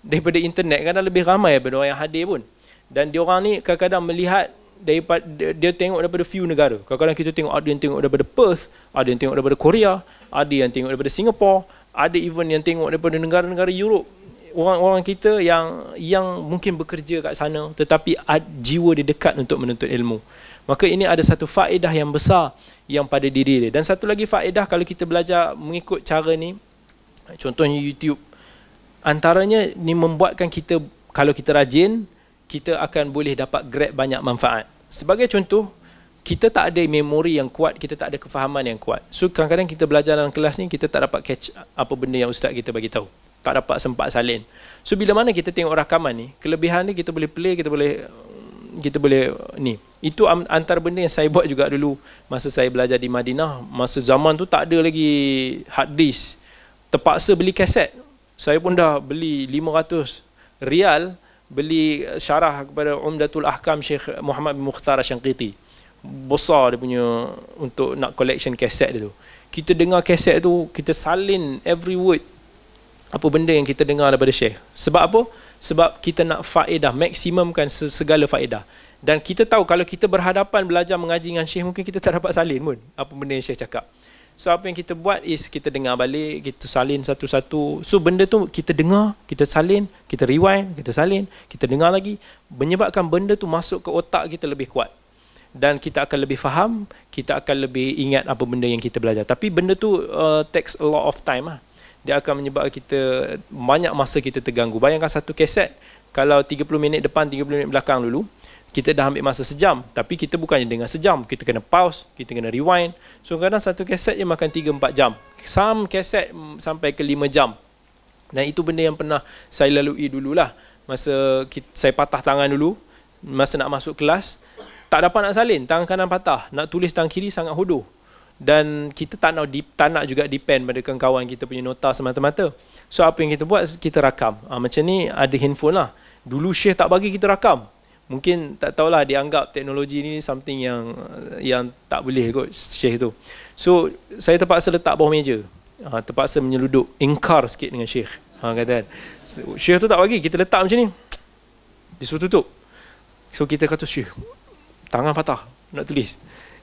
daripada internet kadang lebih ramai daripada orang yang hadir pun dan diorang ni kadang-kadang melihat daripada dia tengok daripada few negara. Kadang-kadang kita tengok ada yang tengok daripada Perth, ada yang tengok daripada Korea, ada yang tengok daripada Singapore, ada even yang tengok daripada negara-negara Europe. Orang-orang kita yang yang mungkin bekerja kat sana tetapi jiwa dia dekat untuk menuntut ilmu. Maka ini ada satu faedah yang besar yang pada diri dia. Dan satu lagi faedah kalau kita belajar mengikut cara ni, contohnya YouTube, antaranya ni membuatkan kita kalau kita rajin, kita akan boleh dapat grab banyak manfaat. Sebagai contoh, kita tak ada memori yang kuat, kita tak ada kefahaman yang kuat. So kadang-kadang kita belajar dalam kelas ni, kita tak dapat catch apa benda yang ustaz kita bagi tahu. Tak dapat sempat salin. So bila mana kita tengok rakaman ni, kelebihan ni kita boleh play, kita boleh kita boleh ni. Itu antara benda yang saya buat juga dulu masa saya belajar di Madinah. Masa zaman tu tak ada lagi hard disk. Terpaksa beli kaset. Saya pun dah beli 500 rial beli syarah kepada Umdatul Ahkam Syekh Muhammad bin Mukhtar Syangkiti besar dia punya untuk nak collection kaset dia tu kita dengar kaset tu kita salin every word apa benda yang kita dengar daripada Syekh sebab apa? Sebab kita nak faedah maksimumkan segala faedah dan kita tahu kalau kita berhadapan belajar mengaji dengan Syekh mungkin kita tak dapat salin pun apa benda yang Syekh cakap So apa yang kita buat is kita dengar balik, kita salin satu-satu. So benda tu kita dengar, kita salin, kita rewind, kita salin, kita dengar lagi. Menyebabkan benda tu masuk ke otak kita lebih kuat. Dan kita akan lebih faham, kita akan lebih ingat apa benda yang kita belajar. Tapi benda tu uh, takes a lot of time lah. Dia akan menyebabkan kita banyak masa kita terganggu. Bayangkan satu keset, kalau 30 minit depan, 30 minit belakang dulu, kita dah ambil masa sejam. Tapi kita bukannya dengan sejam. Kita kena pause kita kena rewind. So kadang satu kaset je makan 3 4 jam. Some kaset sampai ke 5 jam. Dan itu benda yang pernah saya lalui dululah. Masa kita, saya patah tangan dulu masa nak masuk kelas tak dapat nak salin tangan kanan patah. Nak tulis tangan kiri sangat hodoh dan kita tak nak, tak nak juga depend pada kawan-kawan kita punya nota semata-mata. So apa yang kita buat kita rakam. Ha, macam ni ada handphone lah. Dulu Syekh tak bagi kita rakam. Mungkin tak tahulah dianggap teknologi ni something yang yang tak boleh kot syekh tu. So saya terpaksa letak bawah meja. Ha, terpaksa menyeluduk ingkar sikit dengan syekh ha, kata kan. Syekh tu tak bagi. Kita letak macam ni. Dia suruh tutup. So kita kata syekh tangan patah. Nak tulis.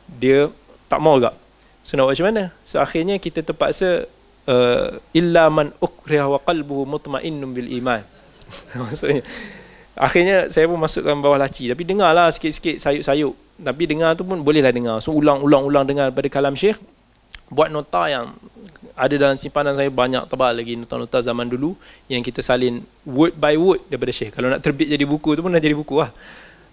Dia tak mau juga so nak buat macam mana? So akhirnya kita terpaksa uh, illa man ukriha wa qalbuhu mutmainnun bil iman. Maksudnya Akhirnya saya pun masukkan bawah laci. Tapi dengarlah sikit-sikit sayuk-sayuk Tapi dengar tu pun bolehlah dengar. So ulang-ulang-ulang dengar daripada kalam syekh. Buat nota yang ada dalam simpanan saya banyak tebal lagi nota-nota zaman dulu Yang kita salin word by word daripada syekh. Kalau nak terbit jadi buku tu pun dah jadi buku lah.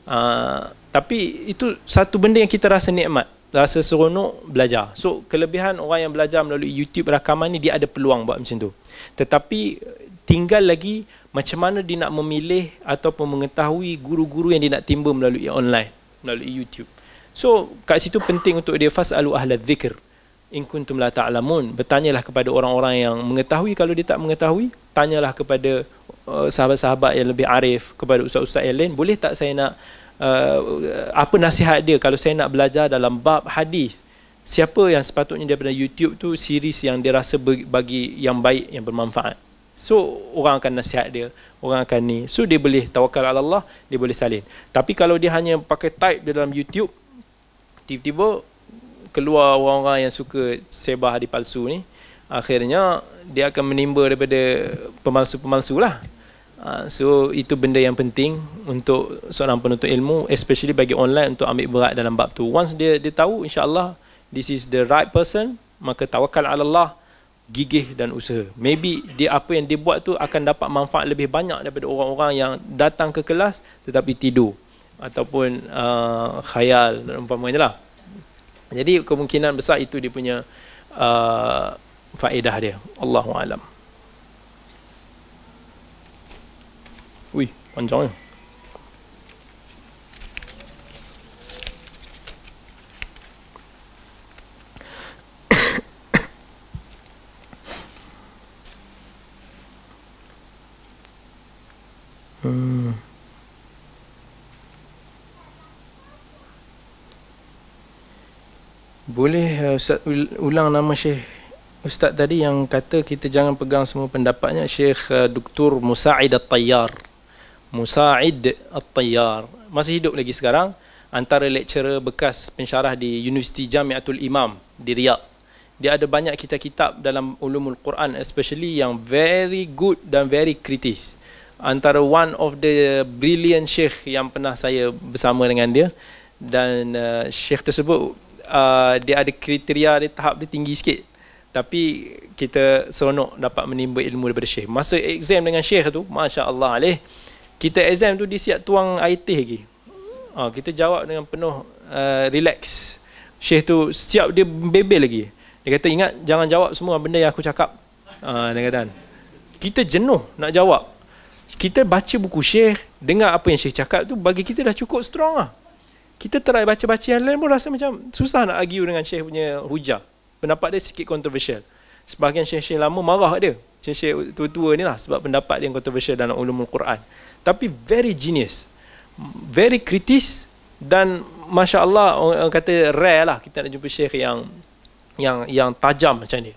Uh, Tapi itu satu benda yang kita rasa nikmat Rasa seronok belajar. So kelebihan orang yang belajar melalui YouTube rakaman ni Dia ada peluang buat macam tu. Tetapi tinggal lagi macam mana dia nak memilih ataupun mengetahui guru-guru yang dia nak timba melalui online melalui YouTube. So kat situ penting untuk dia fasalu ahla dzikr. In kuntum la ta'lamun. Bertanyalah kepada orang-orang yang mengetahui. Kalau dia tak mengetahui tanyalah kepada uh, sahabat-sahabat yang lebih arif kepada ustaz-ustaz yang lain. Boleh tak saya nak uh, apa nasihat dia kalau saya nak belajar dalam bab hadis siapa yang sepatutnya daripada YouTube tu series yang dia rasa bagi yang baik yang bermanfaat So orang akan nasihat dia, orang akan ni. So dia boleh tawakal ala Allah, dia boleh salin. Tapi kalau dia hanya pakai type di dalam YouTube, tiba-tiba keluar orang-orang yang suka sebah di palsu ni, akhirnya dia akan menimba daripada pemalsu-pemalsu lah. Ah, so itu benda yang penting untuk seorang penuntut ilmu, especially bagi online untuk ambil berat dalam bab tu. Once dia dia tahu, insya Allah this is the right person, maka tawakal ala Allah, gigih dan usaha. Maybe dia apa yang dia buat tu akan dapat manfaat lebih banyak daripada orang-orang yang datang ke kelas tetapi tidur ataupun uh, khayal dan umpamanya lah. Jadi kemungkinan besar itu dia punya uh, faedah dia. Allahu alam. Ui, panjangnya. Hmm. Boleh uh, Ustaz ulang nama Syekh Ustaz tadi yang kata kita jangan pegang semua pendapatnya Syekh uh, Dr. Musa'id At-Tayyar. Musa'id At-Tayyar. Masih hidup lagi sekarang antara lecturer bekas pensyarah di Universiti Jamiatul Imam di Riyadh. Dia ada banyak kitab-kitab dalam ulumul Quran especially yang very good dan very kritis antara one of the brilliant sheikh yang pernah saya bersama dengan dia dan uh, sheikh tersebut uh, dia ada kriteria dia tahap dia tinggi sikit tapi kita seronok dapat menimba ilmu daripada syekh masa exam dengan syekh tu masya-Allah alih kita exam tu dia siap tuang IT lagi uh, kita jawab dengan penuh uh, relax syekh tu siap dia bebel lagi dia kata ingat jangan jawab semua benda yang aku cakap uh, dia kata kita jenuh nak jawab kita baca buku Syekh, dengar apa yang Syekh cakap tu bagi kita dah cukup strong lah. Kita try baca-baca yang lain pun rasa macam susah nak argue dengan Syekh punya hujah. Pendapat dia sikit kontroversial. Sebahagian Syekh-Syekh lama marah dia. Syekh-Syekh tua-tua ni lah sebab pendapat dia yang kontroversial dalam ulumul Quran. Tapi very genius. Very kritis dan Masya Allah orang kata rare lah kita nak jumpa Syekh yang yang yang tajam macam ni.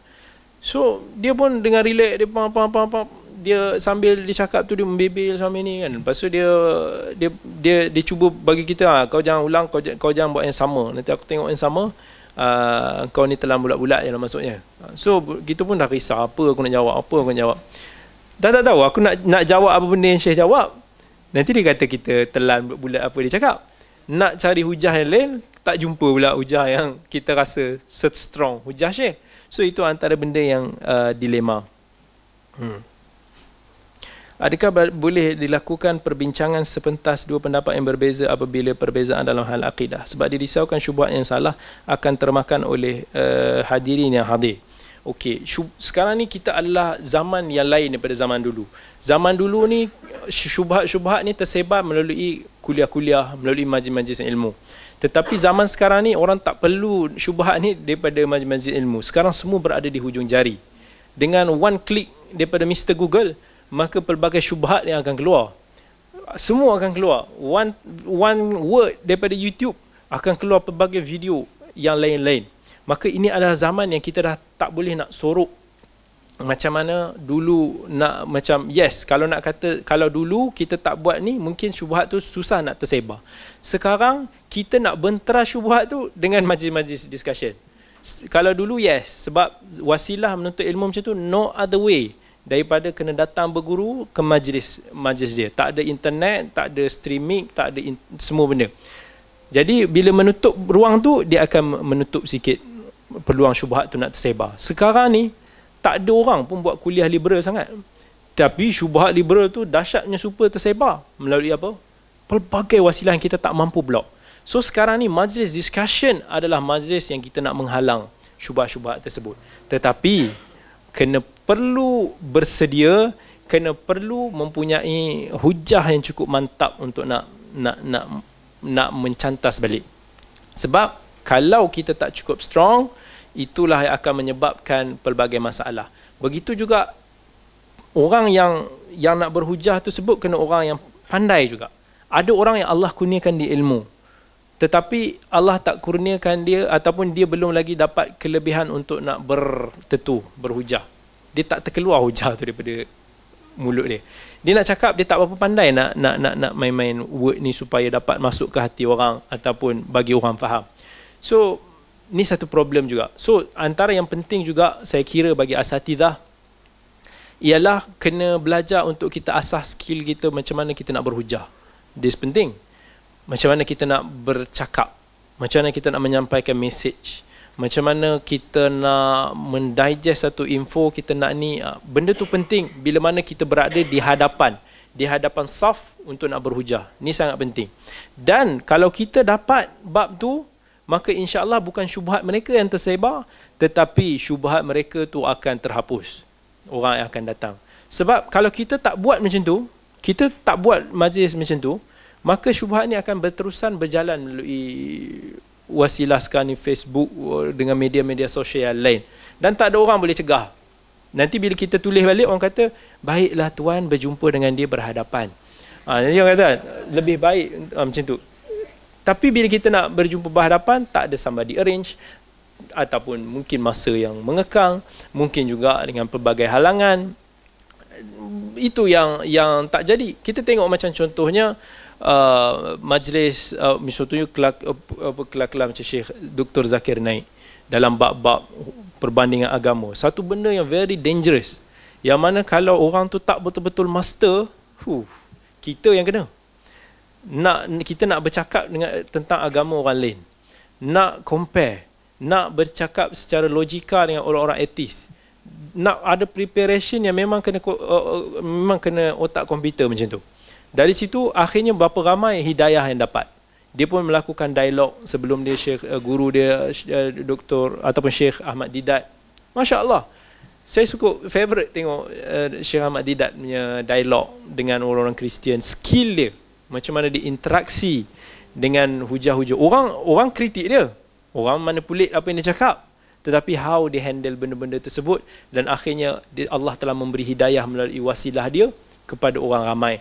So dia pun dengan relax dia pam pam pam dia sambil dia cakap tu dia membebel sama ni kan lepas tu dia dia dia dia cuba bagi kita ah kau jangan ulang kau kau jangan buat yang sama nanti aku tengok yang sama uh, kau ni telan bulat-bulat je lah maksudnya so kita pun dah risau apa aku nak jawab apa aku nak jawab dah tak tahu aku nak nak jawab apa benda yang Syekh jawab. Nanti dia kata kita telan bulat apa dia cakap. Nak cari hujah yang lain tak jumpa pula hujah yang kita rasa strong hujah Syekh. So itu antara benda yang uh, dilema. Hmm. Adakah boleh dilakukan perbincangan sepentas dua pendapat yang berbeza apabila perbezaan dalam hal akidah? Sebab dirisaukan syubhat yang salah akan termakan oleh uh, hadirin yang hadir. Okey, sekarang ni kita adalah zaman yang lain daripada zaman dulu. Zaman dulu ni syubhat-syubhat ni tersebar melalui kuliah-kuliah, melalui majlis-majlis ilmu. Tetapi zaman sekarang ni orang tak perlu syubhat ni daripada majlis-majlis ilmu. Sekarang semua berada di hujung jari. Dengan one click daripada Mr. Google, maka pelbagai syubhat yang akan keluar semua akan keluar one one word daripada YouTube akan keluar pelbagai video yang lain-lain maka ini adalah zaman yang kita dah tak boleh nak sorok macam mana dulu nak macam yes kalau nak kata kalau dulu kita tak buat ni mungkin syubhat tu susah nak tersebar. Sekarang kita nak bentera syubhat tu dengan majlis-majlis discussion. Kalau dulu yes sebab wasilah menuntut ilmu macam tu no other way daripada kena datang berguru ke majlis majlis dia. Tak ada internet tak ada streaming tak ada in, semua benda. Jadi bila menutup ruang tu dia akan menutup sikit peluang syubhat tu nak tersebar. Sekarang ni tak ada orang pun buat kuliah liberal sangat. Tapi syubhat liberal tu dahsyatnya super tersebar melalui apa? Pelbagai wasilah yang kita tak mampu blok so sekarang ni majlis discussion adalah majlis yang kita nak menghalang syubhat-syubhat tersebut. Tetapi kena perlu bersedia kena perlu mempunyai hujah yang cukup mantap untuk nak nak nak nak mencantas balik. Sebab kalau kita tak cukup strong itulah yang akan menyebabkan pelbagai masalah begitu juga orang yang yang nak berhujah tu sebut kena orang yang pandai juga ada orang yang Allah kurniakan di ilmu tetapi Allah tak kurniakan dia ataupun dia belum lagi dapat kelebihan untuk nak bertetu berhujah dia tak terkeluar hujah tu daripada mulut dia. Dia nak cakap dia tak berapa pandai nak nak nak nak main-main word ni supaya dapat masuk ke hati orang ataupun bagi orang faham. So ni satu problem juga. So antara yang penting juga saya kira bagi asatidah ialah kena belajar untuk kita asas skill kita macam mana kita nak berhujah. This penting. Macam mana kita nak bercakap. Macam mana kita nak menyampaikan message macam mana kita nak mendigest satu info kita nak ni ah, benda tu penting bila mana kita berada di hadapan di hadapan saf untuk nak berhujah ni sangat penting dan kalau kita dapat bab tu maka insya-Allah bukan syubhat mereka yang tersebar tetapi syubhat mereka tu akan terhapus. Orang yang akan datang. Sebab kalau kita tak buat macam tu kita tak buat majlis macam tu maka syubhat ni akan berterusan berjalan melalui wasilah sekarang ni Facebook dengan media-media sosial lain. Dan tak ada orang boleh cegah. Nanti bila kita tulis balik orang kata baiklah tuan berjumpa dengan dia berhadapan. Ha, jadi orang kata lebih baik ha, macam tu tapi bila kita nak berjumpa berhadapan tak ada somebody arrange. Ataupun mungkin masa yang mengekang mungkin juga dengan pelbagai halangan. Itu yang yang tak jadi. Kita tengok macam contohnya uh, majlis uh, misalnya kelak uh, kelak macam Syekh Dr Zakir Naik dalam bab-bab perbandingan agama. Satu benda yang very dangerous. Yang mana kalau orang tu tak betul-betul master huh, kita yang kena nak kita nak bercakap dengan tentang agama orang lain nak compare nak bercakap secara logika dengan orang-orang etis nak ada preparation yang memang kena memang kena otak komputer macam tu dari situ akhirnya berapa ramai hidayah yang dapat. Dia pun melakukan dialog sebelum dia Syekh uh, guru dia uh, doktor ataupun Syekh Ahmad Didat. Masya-Allah. Saya suka favorite tengok uh, Syekh Ahmad Didat punya dialog dengan orang-orang Kristian. Skill dia macam mana dia interaksi dengan hujah-hujah. Orang orang kritik dia. Orang manipulate apa yang dia cakap. Tetapi how dia handle benda-benda tersebut dan akhirnya Allah telah memberi hidayah melalui wasilah dia kepada orang ramai.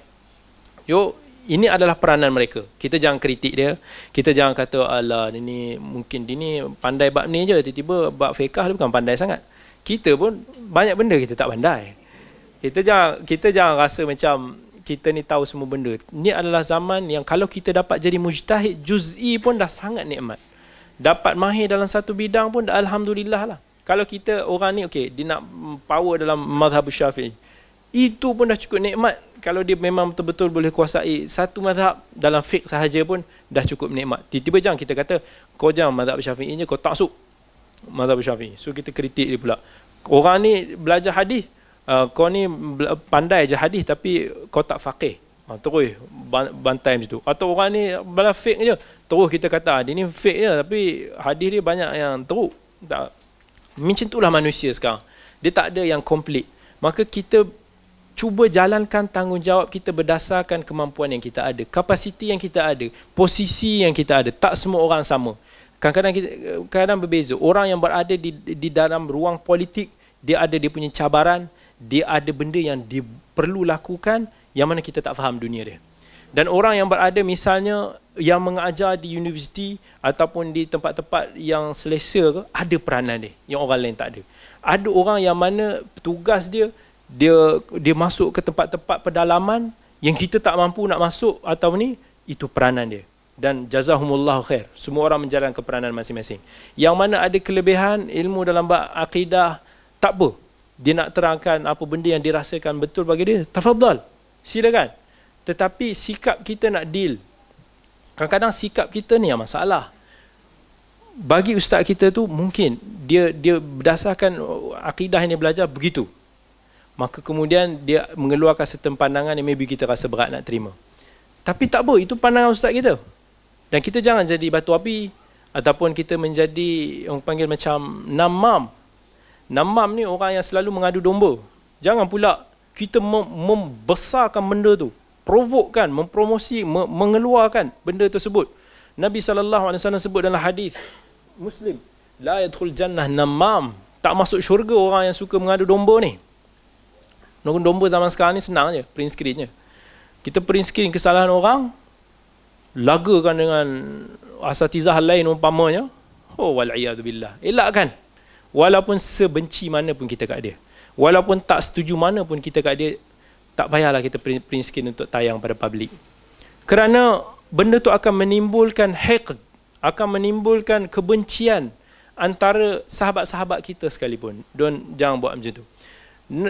Yo, ini adalah peranan mereka. Kita jangan kritik dia. Kita jangan kata ala ini mungkin dia ni pandai bab ni je tiba-tiba bab fiqh dia bukan pandai sangat. Kita pun banyak benda kita tak pandai. Kita jangan kita jangan rasa macam kita ni tahu semua benda. Ini adalah zaman yang kalau kita dapat jadi mujtahid juz'i pun dah sangat nikmat. Dapat mahir dalam satu bidang pun dah alhamdulillah lah. Kalau kita orang ni okey dia nak power dalam mazhab Syafi'i. Itu pun dah cukup nikmat kalau dia memang betul-betul boleh kuasai satu mazhab dalam fiqh sahaja pun dah cukup nikmat. Tiba-tiba jangan kita kata kau jangan mazhab Syafi'i kau tak taksub mazhab Syafi'i. So kita kritik dia pula. Orang ni belajar hadis, uh, kau ni pandai je hadis tapi kau tak faqih. Ha, terus bantai macam tu. Atau orang ni belajar fiqh je, terus kita kata ah, dia ni fiqh je tapi hadis dia banyak yang teruk. Tak. Macam itulah manusia sekarang. Dia tak ada yang komplit. Maka kita cuba jalankan tanggungjawab kita berdasarkan kemampuan yang kita ada, kapasiti yang kita ada, posisi yang kita ada. Tak semua orang sama. Kadang-kadang kita kadang berbeza. Orang yang berada di di dalam ruang politik, dia ada dia punya cabaran, dia ada benda yang dia perlu lakukan yang mana kita tak faham dunia dia. Dan orang yang berada misalnya yang mengajar di universiti ataupun di tempat-tempat yang selesa ada peranan dia yang orang lain tak ada. Ada orang yang mana tugas dia dia dia masuk ke tempat-tempat pedalaman yang kita tak mampu nak masuk atau ni itu peranan dia dan jazahumullah khair semua orang menjalankan peranan masing-masing yang mana ada kelebihan ilmu dalam bab akidah tak apa dia nak terangkan apa benda yang dirasakan betul bagi dia tafadhal silakan tetapi sikap kita nak deal kadang-kadang sikap kita ni yang masalah bagi ustaz kita tu mungkin dia dia berdasarkan akidah yang dia belajar begitu maka kemudian dia mengeluarkan setem pandangan yang maybe kita rasa berat nak terima. Tapi tak apa, itu pandangan ustaz kita. Dan kita jangan jadi batu api ataupun kita menjadi orang panggil macam namam. Namam ni orang yang selalu mengadu domba. Jangan pula kita membesarkan benda tu, provokkan, mempromosi, mengeluarkan benda tersebut. Nabi wasallam sebut dalam hadis Muslim, la yadkhul jannah namam. Tak masuk syurga orang yang suka mengadu domba ni. Nunggu domba zaman sekarang ni senang je print screen je. Kita print screen kesalahan orang lagakan dengan asatizah lain umpamanya. Oh wal billah. Elakkan. Walaupun sebenci mana pun kita kat dia. Walaupun tak setuju mana pun kita kat dia tak payahlah kita screen untuk tayang pada publik. Kerana benda tu akan menimbulkan hiqd, akan menimbulkan kebencian antara sahabat-sahabat kita sekalipun. Don jangan buat macam tu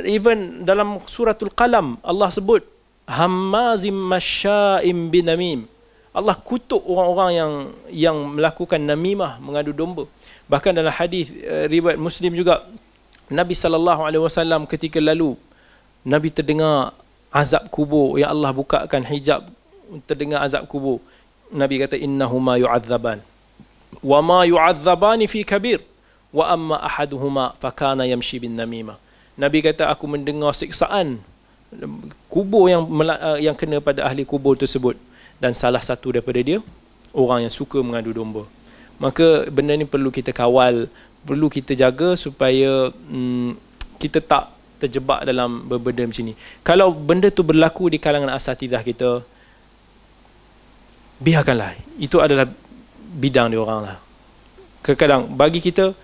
even dalam suratul qalam Allah sebut hammazim masya'im binamim Allah kutuk orang-orang yang yang melakukan namimah mengadu domba bahkan dalam hadis uh, riwayat Muslim juga Nabi sallallahu alaihi wasallam ketika lalu Nabi terdengar azab kubur. Yang Allah bukakan hijab terdengar azab kubur. Nabi kata innahuma yu'adzaban. Wa ma yu'adzabani fi kabir. Wa amma ahaduhuma fakana yamshi bin namimah. Nabi kata aku mendengar siksaan kubur yang eh, yang kena pada ahli kubur tersebut. Dan salah satu daripada dia orang yang suka mengadu domba maka benda ni perlu kita kawal perlu kita jaga supaya hmm, kita tak terjebak dalam benda macam ni. Kalau benda tu berlaku di kalangan asatidah kita biarkanlah. Itu adalah bidang dia orang lah. Kadang bagi kita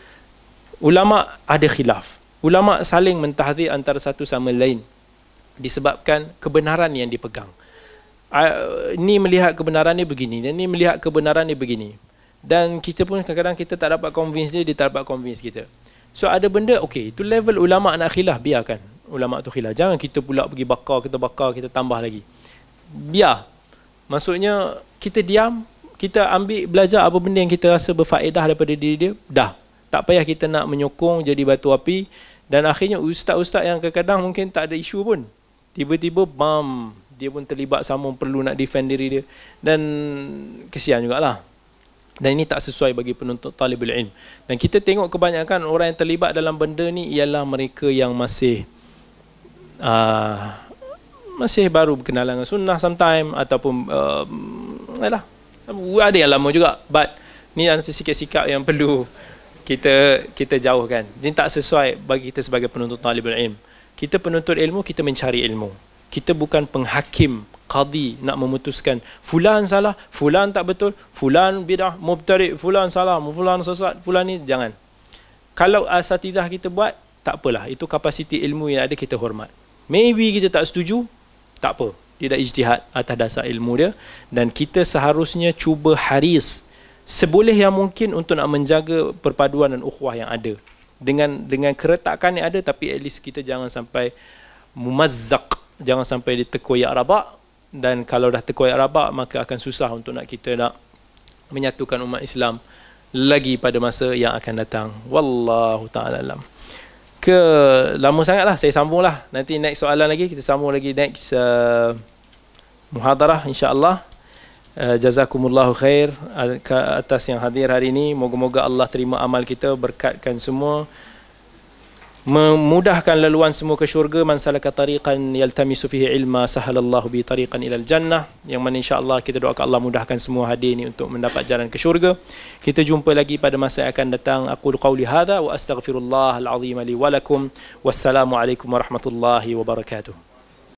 ulama ada khilaf. Ulama saling mentahdir antara satu sama lain disebabkan kebenaran yang dipegang. Uh, ni melihat kebenaran ni begini dan ni melihat kebenaran ni begini dan kita pun kadang-kadang kita tak dapat convince dia dia tak dapat convince kita. So ada benda okey itu level ulama nak khilaf biarkan ulama tu khilaf. Jangan kita pula pergi bakar kita bakar kita tambah lagi. Biar. Maksudnya kita diam kita ambil belajar apa benda yang kita rasa berfaedah daripada diri dia dah. Tak payah kita nak menyokong jadi batu api. Dan akhirnya ustaz-ustaz yang kadang-kadang mungkin tak ada isu pun tiba-tiba bam dia pun terlibat sama perlu nak defend diri dia. Dan kesian jugalah dan ini tak sesuai bagi penuntut talibul ilm. Dan kita tengok kebanyakan orang yang terlibat dalam benda ni ialah mereka yang masih uh, masih baru berkenalan dengan sunnah sometime ataupun uh, alah, ada yang lama juga. But ni antara sikap-sikap yang perlu kita kita jauhkan. Ini tak sesuai bagi kita sebagai penuntut talibul ilm. Kita penuntut ilmu kita mencari ilmu kita bukan penghakim qadi nak memutuskan fulan salah fulan tak betul fulan bidah mubtadi fulan salah fulan sesat fulan ni jangan. Kalau asatidah kita buat tak apalah. Itu kapasiti ilmu yang ada kita hormat. Maybe kita tak setuju tak apa. Dia dah ijtihad atas dasar ilmu dia dan kita seharusnya cuba haris seboleh yang mungkin untuk nak menjaga perpaduan dan ukhuwah yang ada. Dengan dengan keretakan yang ada tapi at least kita jangan sampai mumazzaq jangan sampai ditekoyak rabak. Dan kalau dah terkoyak rabak maka akan susah untuk nak kita nak menyatukan umat Islam lagi pada masa yang akan datang. Wallahu taala alam. Ke lama sangatlah saya sambunglah. Nanti next soalan lagi kita sambung lagi next uh, muhadarah insyaallah. Uh, jazakumullahu khair. Atas yang hadir hari ini. Moga-moga Allah terima amal kita berkatkan semua memudahkan laluan semua ke syurga man salaka tariqan yaltamisu fihi ilma sahalallahu bi tariqan ilal jannah. Yang mana insyaallah kita doakan Allah mudahkan semua hadir ini untuk mendapat jalan ke syurga. Kita jumpa lagi pada masa yang akan datang. Aku qauli hadza wa astaghfirullah alazim li wa lakum. Wassalamu alaikum warahmatullahi wabarakatuh